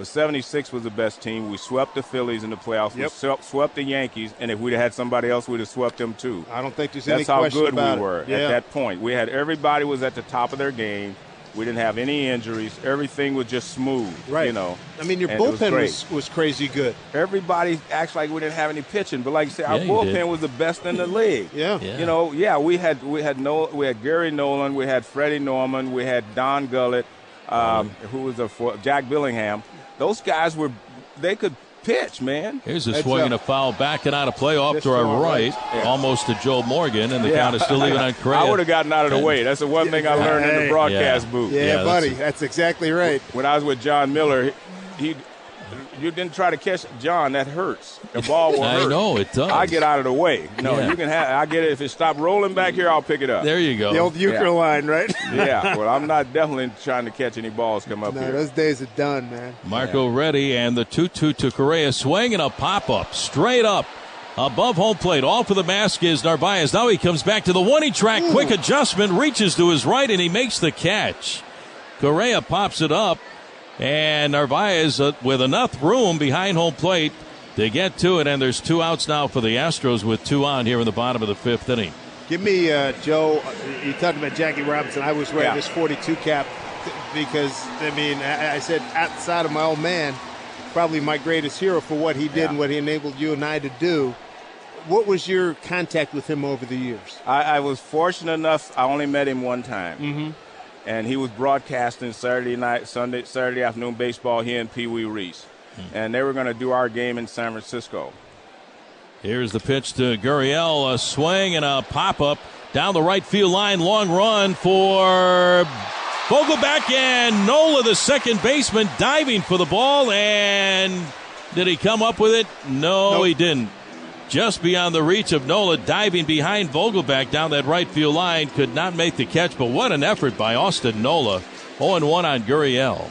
But 76 was the best team. We swept the Phillies in the playoffs. We Yep. swept, swept the Yankees, and if we'd have had somebody else, we'd have swept them too. I don't think there's any question That's how good we about it. were Yeah. at that point. We had everybody was at the top of their game. We didn't have any injuries. Everything was just smooth. Right. You know. I mean, your and it was bullpen was, was crazy good. Everybody acts like we didn't have any pitching, but like you said, our Yeah, you bullpen did. was the best in the league. Yeah. Yeah. You know, yeah, we had we had no we had Gary Nolan, we had Freddie Norman, we had Don Gullett, um, who was a for, Jack Billingham. Those guys were they could pitch, man. Here's a Heads swing and a up. foul backing out of play off Just to our to our right, right. almost to Joe Morgan, and the count is still even on Correa. I would have gotten out of the way. That's the one thing I learned in the broadcast Yeah. booth. Yeah, Yeah, buddy, that's- that's, exactly right. When I was with Jon Miller, he, he you didn't try to catch Jon. That hurts. The ball will I hurt. know it does. I get out of the way. No, Yeah. you can have. I get it. If it stopped rolling back here, I'll pick it up. There you go. The old Uecker Yeah. line, right? yeah. Well, I'm not definitely trying to catch any balls come up no, here. those days are done, man. Marco Reddy and the 2 2 to Correa swing and a pop up straight up above home plate. All for the mask is Narvaez. Now he comes back to the one he track. Quick adjustment, reaches to his right, and he makes the catch. Correa pops it up, and Narvaez uh, with enough room behind home plate to get to it. And there's two outs now for the Astros with two on here in the bottom of the fifth inning. Give me, uh, Joe. uh, You talked about Jackie Robinson. I was wearing Yeah. this 42 cap because I mean, I, I said outside of my old man, probably my greatest hero for what he did Yeah. and what he enabled you and I to do. What was your contact with him over the years? I, I was fortunate enough. I only met him one time, mm-hmm. And he was broadcasting Saturday night, Sunday, Saturday afternoon baseball here in Pee Wee Reese, hmm. and they were going to do our game in San Francisco. Here's the pitch to Gurriel. A swing and a pop up down the right field line. Long run for Vogelbach and Nola, the second baseman, diving for the ball. And did he come up with it? No, Nope. he didn't. Just beyond the reach of Nola, diving behind Vogelbach down that right field line. Could not make the catch, but what an effort by Austin Nola. 0 1 on Gurriel.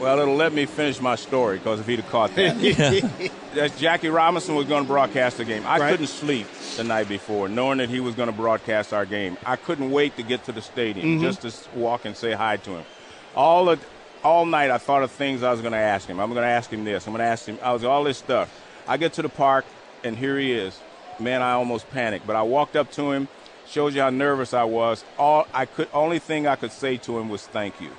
Well, it'll let me finish my story because if he'd have caught that, That's Jackie Robinson was going to broadcast the game. I Right. couldn't sleep the night before, knowing that he was going to broadcast our game. I couldn't wait to get to the stadium mm-hmm. just to walk and say hi to him. All the, all night, I thought of things I was going to ask him. I'm going to ask him this. I'm going to ask him. I was all this stuff. I get to the park, and here he is. Man, I almost panicked, but I walked up to him. Shows you how nervous I was. All I could, only thing I could say to him was thank you.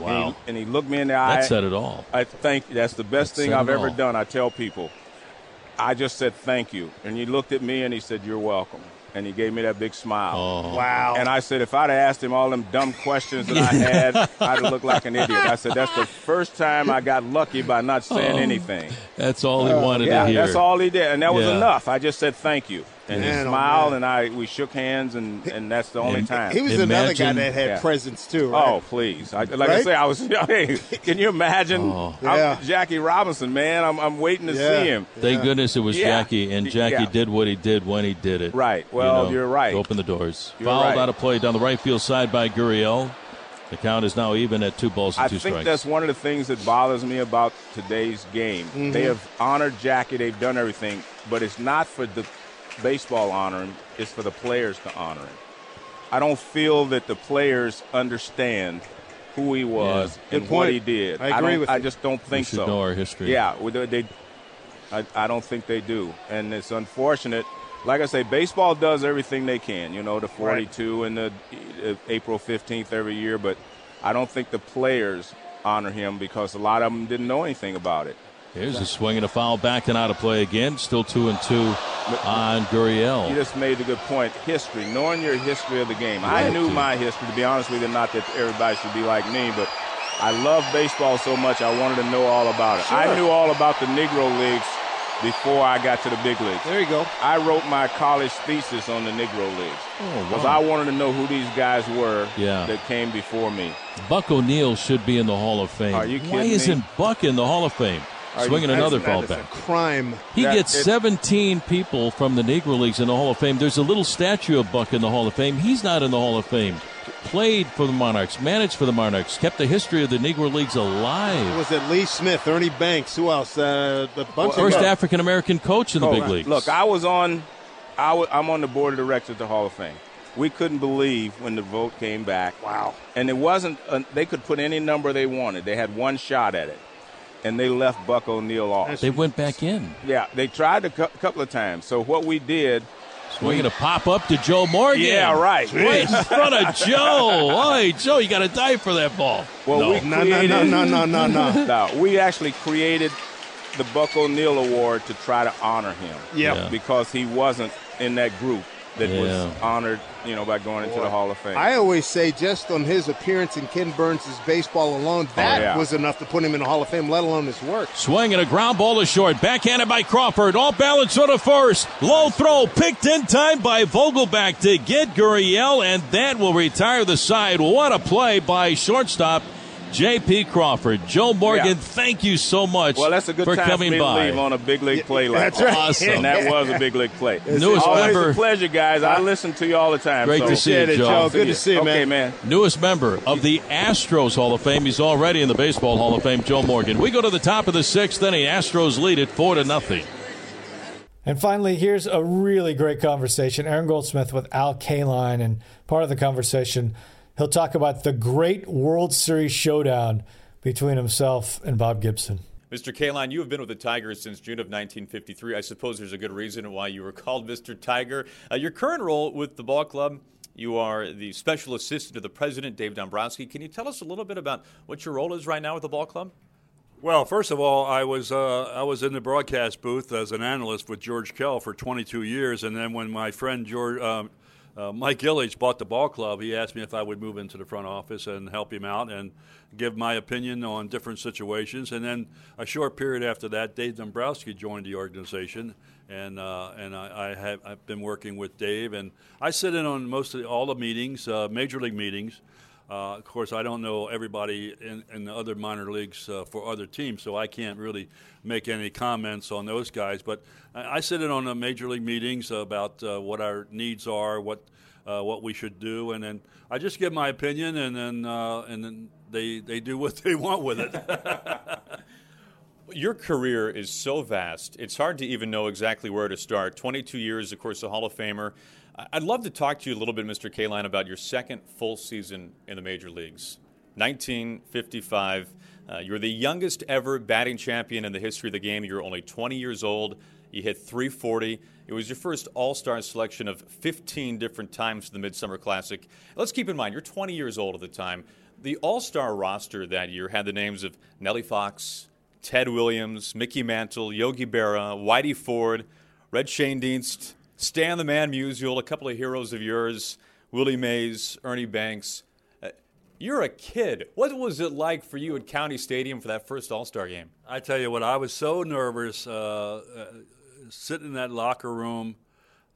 Wow. And he, and he looked me in the eye. That said it all. I thank that's the best That thing I've ever all. done. I tell people. I just said thank you, and he looked at me and he said, "You're welcome," and he gave me that big smile. Oh. Wow. And I said, if I'd have asked him all them dumb questions that I had, I'd have looked like an idiot. I said, that's the first time I got lucky by not saying Oh. anything. That's all he oh, wanted Yeah, to hear. that's all he did, and that was Yeah. enough. I just said thank you, and he Man, oh, smiled, man. and I we shook hands, and, and that's the only time. he was another guy that had Yeah. presence too, right? Oh, please. I, like I Right? say, I was, hey, can you imagine? Oh. I'm Yeah. Jackie Robinson, man. I'm, I'm waiting to Yeah. see him. Thank goodness it was Yeah. Jackie, and Jackie Yeah. did what he did when he did it. Right. You Well, know, you're right. Open the doors. You're Fouled right. out of play down the right field side by Gurriel. The count is now even at two balls and I two think strikes. that's one of the things that bothers me about today's game. Mm-hmm. They have honored Jackie, they've done everything, but it's not for the baseball honor him, it's for the players to honor him. I don't feel that the players understand who he was Good and what he did. I agree don't, with I you. just don't we think should so. know our history. Yeah, they, they I, I don't think they do, and it's unfortunate. Like I say, baseball does everything they can. You know, the 42 and the uh, April 15th every year, but I don't think the players honor him because a lot of them didn't know anything about it. Here's a swing and a foul back and out of play again. Still two and two on Gurriel. You just made a good point. History, knowing your history of the game. I knew my history. To be honest with you, not that everybody should be like me, but I love baseball so much. I wanted to know all about it. I knew all about the Negro Leagues before I got to the big leagues. There you go. I wrote my college thesis on the Negro Leagues Oh, because wow. I wanted to know who these guys were Yeah. that came before me. Buck O'Neil should be in the Hall of Fame. Are you Why kidding me? isn't Buck in the Hall of Fame? Are you- Swinging another that's- ball that is back. Crime. He That- gets it- 17 people from the Negro Leagues in the Hall of Fame. There's a little statue of Buck in the Hall of Fame. He's not in the Hall of Fame. Played for the Monarchs, managed for the Monarchs, kept the history of the Negro Leagues alive. Was it Lee Smith, Ernie Banks? Who else? Uh, a bunch First of guys. African American coach in the Oh, big leagues. Look, I was on, I w- I'm on the board of directors of the Hall of Fame. We couldn't believe when the vote came back. Wow. And it wasn't, uh, they could put any number they wanted. They had one shot at it. And they left Buck O'Neil off. they went back in. Yeah, they tried a cou- couple of times. So what we did, Swinging a pop up to Joe Morgan. Yeah, right. Right in front of Joe. Hey, Joe, you got to die for that ball. well, No. we No, no, no, no, no, no, no. No, we actually created the Buck O'Neil Award to try to honor him. Yeah. Yeah. Because he wasn't in that group that Yeah. was honored, you know, by going into the Hall of Fame. I always say just on his appearance in Ken Burns' baseball alone, oh, that yeah. was enough to put him in the Hall of Fame, let alone his work. Swing and a ground ball to short. Backhanded by Crawford. All balance on the first. Low throw. Picked in time by Vogelbach to get Gurriel, and that will retire the side. What a play by shortstop J.P. Crawford. Joe Morgan, Yeah. thank you so much well, that's a good for time coming for me by. to leave on a big league play like That's right. Awesome. And that was a big league play. Newest Always member- a pleasure, guys. I listen to you all the time. Great so. to see you, Joe. Joe. Good to see you, okay, man. man. Newest member of the Astros Hall of Fame. He's already in the Baseball Hall of Fame, Joe Morgan. We go to the top of the sixth inning. Astros lead it four to nothing. And finally, here's a really great conversation. Aaron Goldsmith with Al Kaline. And part of the conversation, he'll talk about the great World Series showdown between himself and Bob Gibson. Mr. Kaline, you have been with the Tigers since June of 1953. I suppose there's a good reason why you were called Mr. Tiger. Uh, your current role with the ball club, you are the special assistant to the president, Dave Dombrowski. Can you tell us a little bit about what your role is right now with the ball club? Well, first of all, I was uh, I was in the broadcast booth as an analyst with George Kell for 22 years, and then when my friend George um, uh, Mike Ilitch bought the ball club, he asked me if I would move into the front office and help him out and give my opinion on different situations. And then a short period after that, Dave Dombrowski joined the organization, and uh, and I, I have I've been working with Dave, and I sit in on most of all the meetings, uh, major league meetings. Uh, of course, I don't know everybody in, in the other minor leagues uh, for other teams, so I can't really make any comments on those guys. But I, I sit in on the major league meetings about uh, what our needs are, what uh, what we should do, and then I just give my opinion, and then uh, and then they they do what they want with it. Your career is so vast, it's hard to even know exactly where to start. 22 years, of course, a Hall of Famer. I'd love to talk to you a little bit, Mr. Kaline, about your second full season in the major leagues. 1955. Uh, you're the youngest ever batting champion in the history of the game. You're only 20 years old. You hit 340. It was your first All Star selection of 15 different times for the Midsummer Classic. Let's keep in mind, you're 20 years old at the time. The All Star roster that year had the names of Nellie Fox, Ted Williams, Mickey Mantle, Yogi Berra, Whitey Ford, Red Schoendienst, Stan the Man Musial, a couple of heroes of yours, Willie Mays, Ernie Banks. Uh, you're a kid. What was it like for you at County Stadium for that first All Star game? I tell you what, I was so nervous uh, uh, sitting in that locker room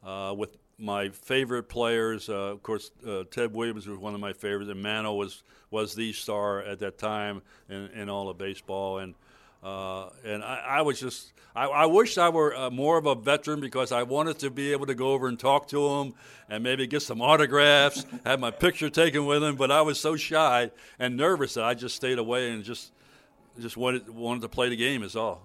uh, with my favorite players. Uh, of course, Ted Williams was one of my favorites, and Mano was was the star at that time in, in all of baseball. And uh, and I, I was just I, I wish I were uh, more of a veteran because I wanted to be able to go over and talk to him and maybe get some autographs, have my picture taken with him. But I was so shy and nervous that I just stayed away and just just wanted wanted to play the game. Is all.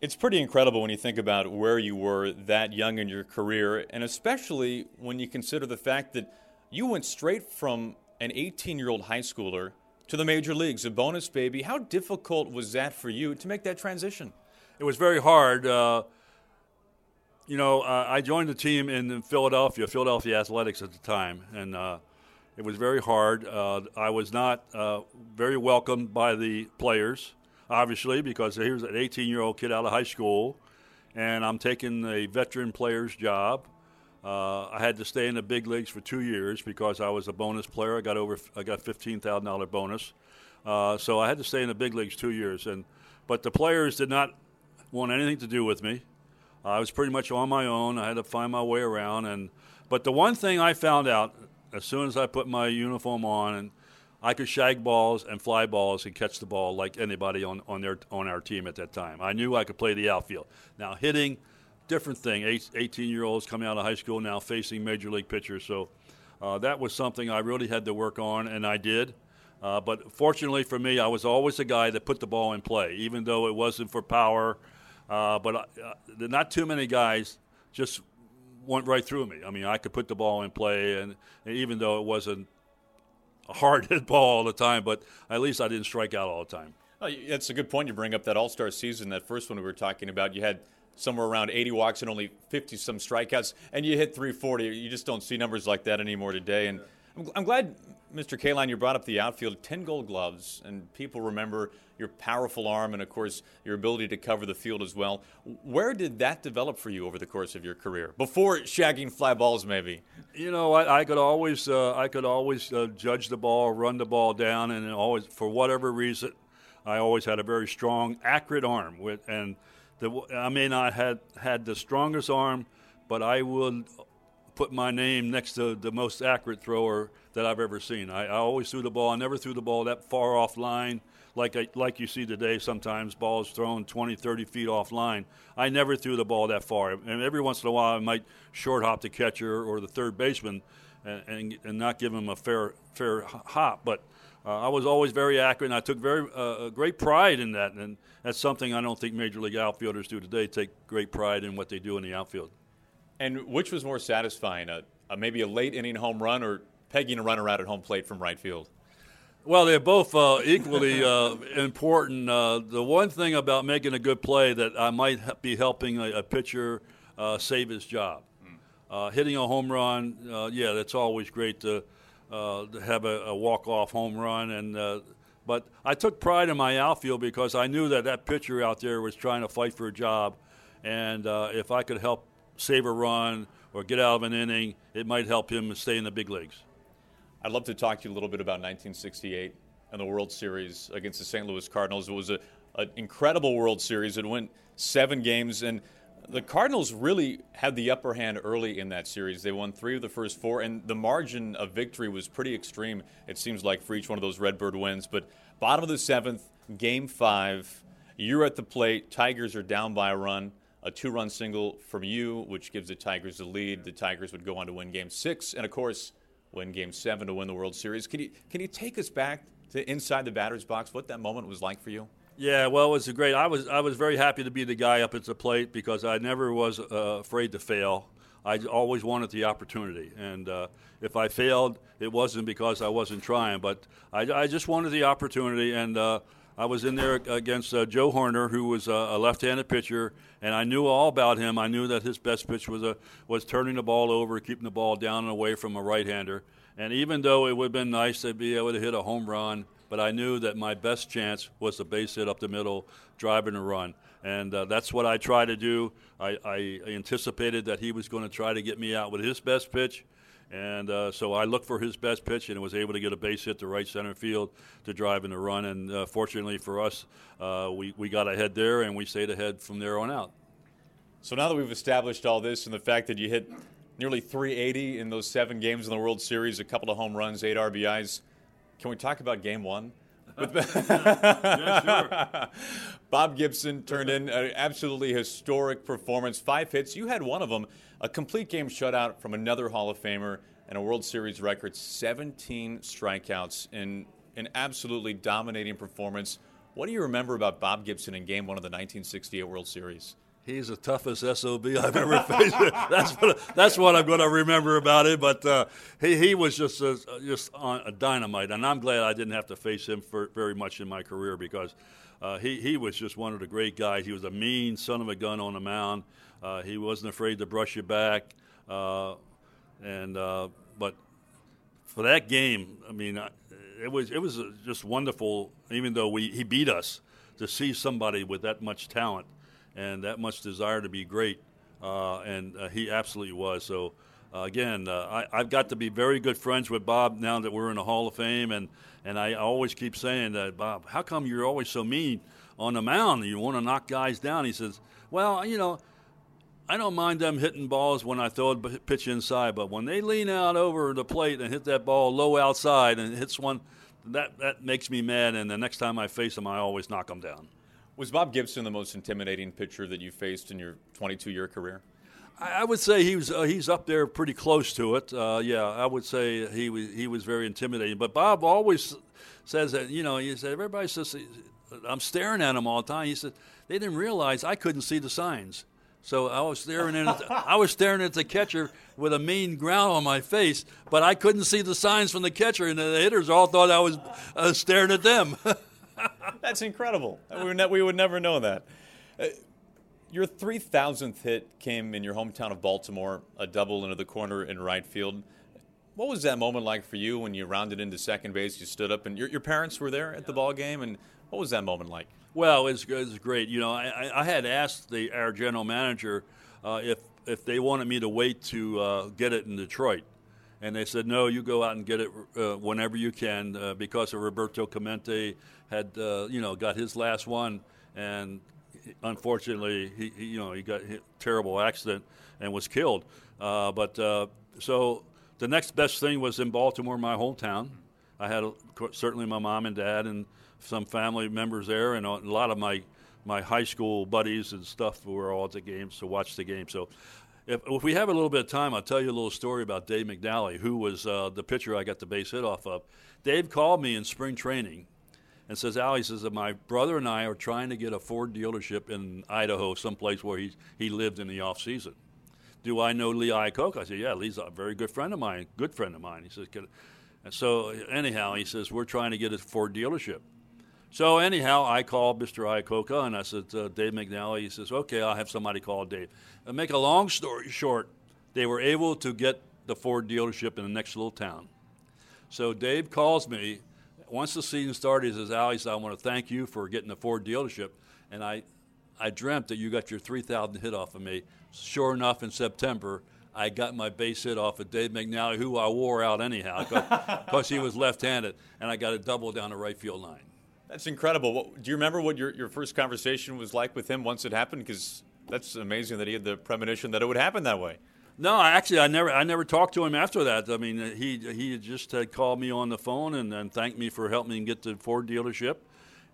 It's pretty incredible when you think about where you were that young in your career, and especially when you consider the fact that you went straight from an 18 year old high schooler to the major leagues, a bonus baby. How difficult was that for you to make that transition? It was very hard. Uh, you know, uh, I joined the team in Philadelphia, Philadelphia Athletics at the time, and uh, it was very hard. Uh, I was not uh, very welcomed by the players, obviously, because here's an 18 year old kid out of high school, and I'm taking a veteran player's job. Uh, I had to stay in the big leagues for two years because I was a bonus player. I got over, I got fifteen thousand dollar bonus, uh, so I had to stay in the big leagues two years. And but the players did not want anything to do with me. I was pretty much on my own. I had to find my way around, and but the one thing I found out as soon as I put my uniform on and I could shag balls and fly balls and catch the ball like anybody on, on their on our team at that time. I knew I could play the outfield. Now hitting, different thing. 18 year olds coming out of high school now facing major league pitchers. So uh, that was something I really had to work on, and I did. Uh, but fortunately for me, I was always the guy that put the ball in play, even though it wasn't for power. Uh, but uh, not too many guys just went right through me. I mean, I could put the ball in play, and, and even though it wasn't a hard hit ball all the time, but at least I didn't strike out all the time. That's a good point. You bring up that All Star season, that first one we were talking about. You had somewhere around 80 walks and only 50 some strikeouts, and you hit 340. You just don't see numbers like that anymore today. And I'm, I'm glad, Mr. Kaline, you brought up the outfield 10 gold gloves, and people remember your powerful arm and, of course, your ability to cover the field as well. Where did that develop for you over the course of your career? Before shagging fly balls, maybe? You know, I, I could always, uh, I could always uh, judge the ball, run the ball down, and always, for whatever reason, I always had a very strong, accurate arm. With, and the, I may not had had the strongest arm, but I would put my name next to the most accurate thrower that I've ever seen. I, I always threw the ball. I never threw the ball that far off line like I, like you see today. Sometimes balls thrown 20, 30 feet off line. I never threw the ball that far, and every once in a while I might short hop the catcher or the third baseman, and, and, and not give him a fair fair hop. But I was always very accurate, and I took very uh, great pride in that, and that's something I don't think major league outfielders do today. Take great pride in what they do in the outfield. And which was more satisfying, a, a maybe a late inning home run or pegging a runner out at home plate from right field? Well, they're both uh, equally uh, important. Uh, the one thing about making a good play that I might be helping a, a pitcher uh, save his job. Uh, hitting a home run, uh, yeah, that's always great to, Uh, to have a, a walk-off home run. And uh, but I took pride in my outfield because I knew that that pitcher out there was trying to fight for a job, and uh, if I could help save a run or get out of an inning, it might help him stay in the big leagues. I'd love to talk to you a little bit about 1968 and the World Series against the St. Louis Cardinals. It was a, an incredible World Series. It went seven games, and the Cardinals really had the upper hand early in that series. They won three of the first four, and the margin of victory was pretty extreme, it seems like, for each one of those Redbird wins. But bottom of the seventh, game five, you're at the plate. Tigers are down by a run. A two run single from you, which gives the Tigers the lead. The Tigers would go on to win game six. And of course, win Game Seven to win the World Series. Can you can you take us back to inside the batter's box? What that moment was like for you? Yeah, well, it was a great. I was I was very happy to be the guy up at the plate because I never was uh, afraid to fail. I always wanted the opportunity, and uh, if I failed, it wasn't because I wasn't trying, but I, I just wanted the opportunity, and uh, I was in there against uh, Joe Hoerner, who was a left-handed pitcher, and I knew all about him. I knew that his best pitch was a, was turning the ball over, keeping the ball down and away from a right-hander. And even though it would have been nice to be able to hit a home run, but I knew that my best chance was the base hit up the middle, driving a run. And uh, that's what I tried to do. I, I anticipated that he was going to try to get me out with his best pitch and uh, so I looked for his best pitch and was able to get a base hit to right center field to drive in the run. And uh, fortunately for us, uh, we, we got ahead there and we stayed ahead from there on out. So now that we've established all this and the fact that you hit nearly 380 in those seven games in the World Series, a couple of home runs, eight RBIs, can we talk about game one? yeah, sure. Bob Gibson turned in an absolutely historic performance. Five hits. You had one of them, a complete game shutout from another Hall of Famer and a World Series record, 17 strikeouts in an absolutely dominating performance. What do you remember about Bob Gibson in game one of the 1968 World Series? He's the toughest SOB I've ever faced. that's what that's what I'm going to remember about it. But uh, he he was just a, just a dynamite, and I'm glad I didn't have to face him for very much in my career because uh, he he was just one of the great guys. He was a mean son of a gun on the mound. Uh, he wasn't afraid to brush you back, uh, and uh, but for that game, I mean, it was it was just wonderful. Even though we he beat us, to see somebody with that much talent and that much desire to be great, uh, and uh, he absolutely was. So. Uh, again, I, have got to be very good friends with Bob now that we're in the Hall of Fame, and, and I always keep saying that, Bob, how come you're always so mean on the mound. You want to knock guys down. He says, well, you know, I don't mind them hitting balls when I throw a pitch inside, but when they lean out over the plate and hit that ball low outside and hits one, that that makes me mad. And the next time I face them, I always knock them down. Was Bob Gibson the most intimidating pitcher that you faced in your 22-year career? I would say he was uh, he's up there pretty close to it. Uh, yeah, I would say he was he was very intimidating. But Bob always says that you know he said everybody says I'm staring at him all the time. He said they didn't realize I couldn't see the signs. So I was staring at I was staring at the catcher with a mean growl on my face, but I couldn't see the signs from the catcher, and the hitters all thought I was uh, staring at them. That's incredible. We would, ne- we would never know that. Uh, your 3,000th hit came in your hometown of Baltimore, a double into the corner in right field. What was that moment like for you when you rounded into second base? You stood up, and your, your parents were there at the ball game, and what was that moment like? Well, it was, it was great. You know, I, I had asked the our general manager uh, if if they wanted me to wait to uh, get it in Detroit, and they said no. You go out and get it uh, whenever you can uh, because of Roberto Clemente had uh, you know got his last one, and unfortunately he, he you know he got a terrible accident and was killed. Uh, but so the next best thing was in Baltimore, my hometown. I had a, certainly my mom and dad and some family members there, and a lot of my my high school buddies and stuff were all at the games to watch the game. So, if, if, we have a little bit of time, I'll tell you a little story about Dave McNally, who was uh, the pitcher I got the base hit off of. Dave called me in spring training and says, Al, he says, my brother and I are trying to get a Ford dealership in Idaho, someplace where he, he lived in the off season. Do I know Lee Iacocca? I said, yeah, Lee's a very good friend of mine, good friend of mine. He says, and so anyhow, he says, we're trying to get a Ford dealership. So anyhow, I called Mr. Iacocca and I said, uh, Dave McNally. He says, okay, I'll have somebody call Dave. And make a long story short, they were able to get the Ford dealership in the next little town. So Dave calls me. Once the season started, he says, Al, he said, I want to thank you for getting the Ford dealership. And I, I dreamt that you got your 3,000 hit off of me. Sure enough, in September, I got my base hit off of Dave McNally, who I wore out anyhow because he was left handed, and I got a double down the right field line. That's incredible. What, do you remember what your, your first conversation was like with him once it happened? Because that's amazing that he had the premonition that it would happen that way. No, actually, I never, I never talked to him after that. I mean, he he just had called me on the phone and, and thanked me for helping me get the Ford dealership,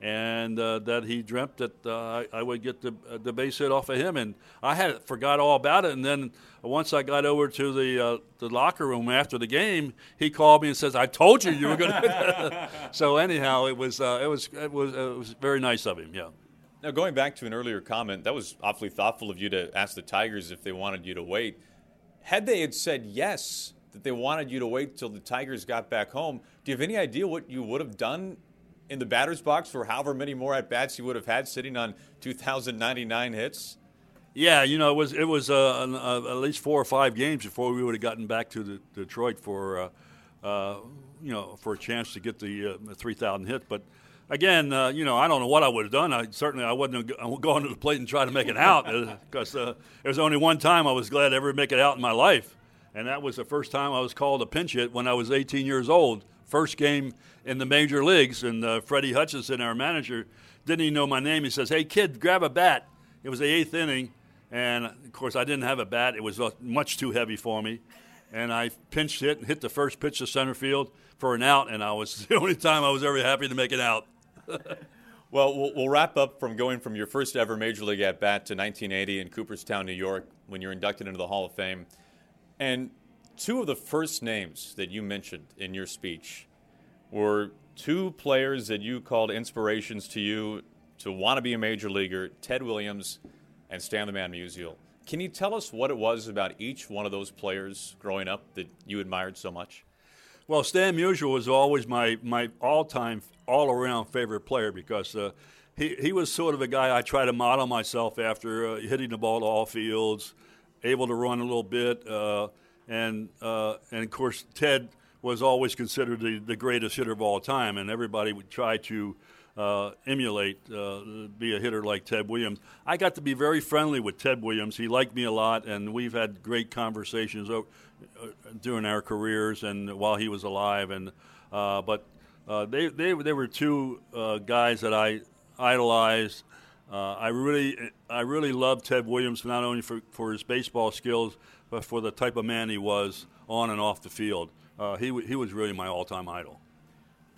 and uh, that he dreamt that uh, I, I, would get the uh, the base hit off of him, and I had forgot all about it. And then once I got over to the uh, the locker room after the game, he called me and says, "I told you you were going to." so anyhow, it was uh, it was it was it was very nice of him. Yeah. Now going back to an earlier comment, that was awfully thoughtful of you to ask the Tigers if they wanted you to wait. Had they had said yes, that they wanted you to wait till the Tigers got back home, do you have any idea what you would have done in the batter's box for however many more at bats you would have had sitting on 2,099 hits? Yeah, you know, it was it was uh, uh, at least four or five games before we would have gotten back to the, Detroit for, uh, uh, you know, for a chance to get the uh, 3,000 hit. But again, uh, you know, I don't know what I would have done. I certainly I wouldn't have gone to the plate and try to make it out because there's only one time I was glad to ever make it out in my life, and that was the first time I was called a pinch hit when I was 18 years old first game in the major leagues, and uh, Freddie Hutchinson, our manager, didn't even know my name. He says, "Hey kid, grab a bat." It was the eighth inning, and of course I didn't have a bat. It was uh, much too heavy for me, and I pinched hit and hit the first pitch to center field for an out, and I was the only time I was ever happy to make it out. well, well, we'll wrap up from going from your first ever major league at bat to 1980 in Cooperstown, New York, when you're inducted into the Hall of Fame, and two of the first names that you mentioned in your speech were two players that you called inspirations to you to want to be a major leaguer Ted Williams and Stan the Man Musial. Can you tell us what it was about each one of those players growing up that you admired so much? Well, Stan Musial was always my, my all time, all around favorite player because uh, he, he was sort of a guy I try to model myself after, uh, hitting the ball to all fields, able to run a little bit. Uh, and uh, and of course Ted was always considered the, the greatest hitter of all time, and everybody would try to uh, emulate, uh, be a hitter like Ted Williams. I got to be very friendly with Ted Williams. He liked me a lot, and we've had great conversations uh, during our careers and while he was alive. And uh, but uh, they, they they were two uh, guys that I idolized. I really, I really loved Ted Williams not only for, for his baseball skills, but for the type of man he was on and off the field. He, he was really my all-time idol.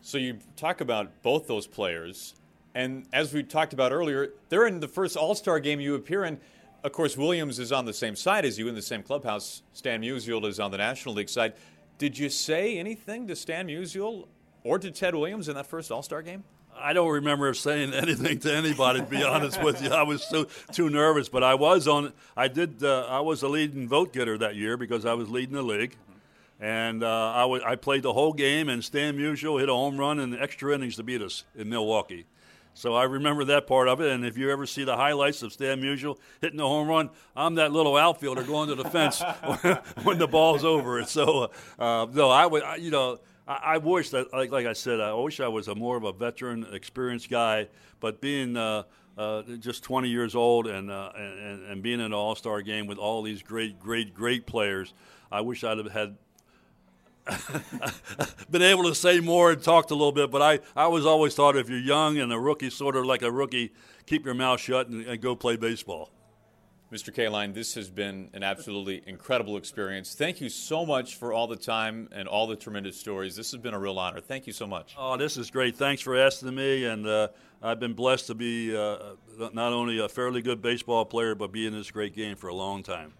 So you talk about both those players, and as we talked about earlier, they're in the first All Star game you appear in. Of course, Williams is on the same side as you in the same clubhouse. Stan Musial is on the National League side. Did you say anything to Stan Musial or to Ted Williams in that first All Star game? I don't remember saying anything to anybody. To be honest with you, I was too too nervous. But I was on. I did. Uh, I was the leading vote getter that year because I was leading the league, and uh, I, w- I played the whole game. And Stan Musial hit a home run in the extra innings to beat us in Milwaukee. So I remember that part of it. And if you ever see the highlights of Stan Musial hitting the home run, I'm that little outfielder going to the fence when the ball's over. And So uh, no, I would. I, you know. I, I wish that, like, like I said, I wish I was a more of a veteran, experienced guy. But being uh, uh, just 20 years old and, uh, and and being in an All Star game with all these great, great, great players, I wish I'd have had been able to say more and talked a little bit. But I, I was always thought if you're young and a rookie, sort of like a rookie, keep your mouth shut and, and go play baseball. Mr. Kaline, this has been an absolutely incredible experience. Thank you so much for all the time and all the tremendous stories. This has been a real honor. Thank you so much. Oh, this is great. Thanks for asking me. And uh, I've been blessed to be uh, not only a fairly good baseball player, but be in this great game for a long time.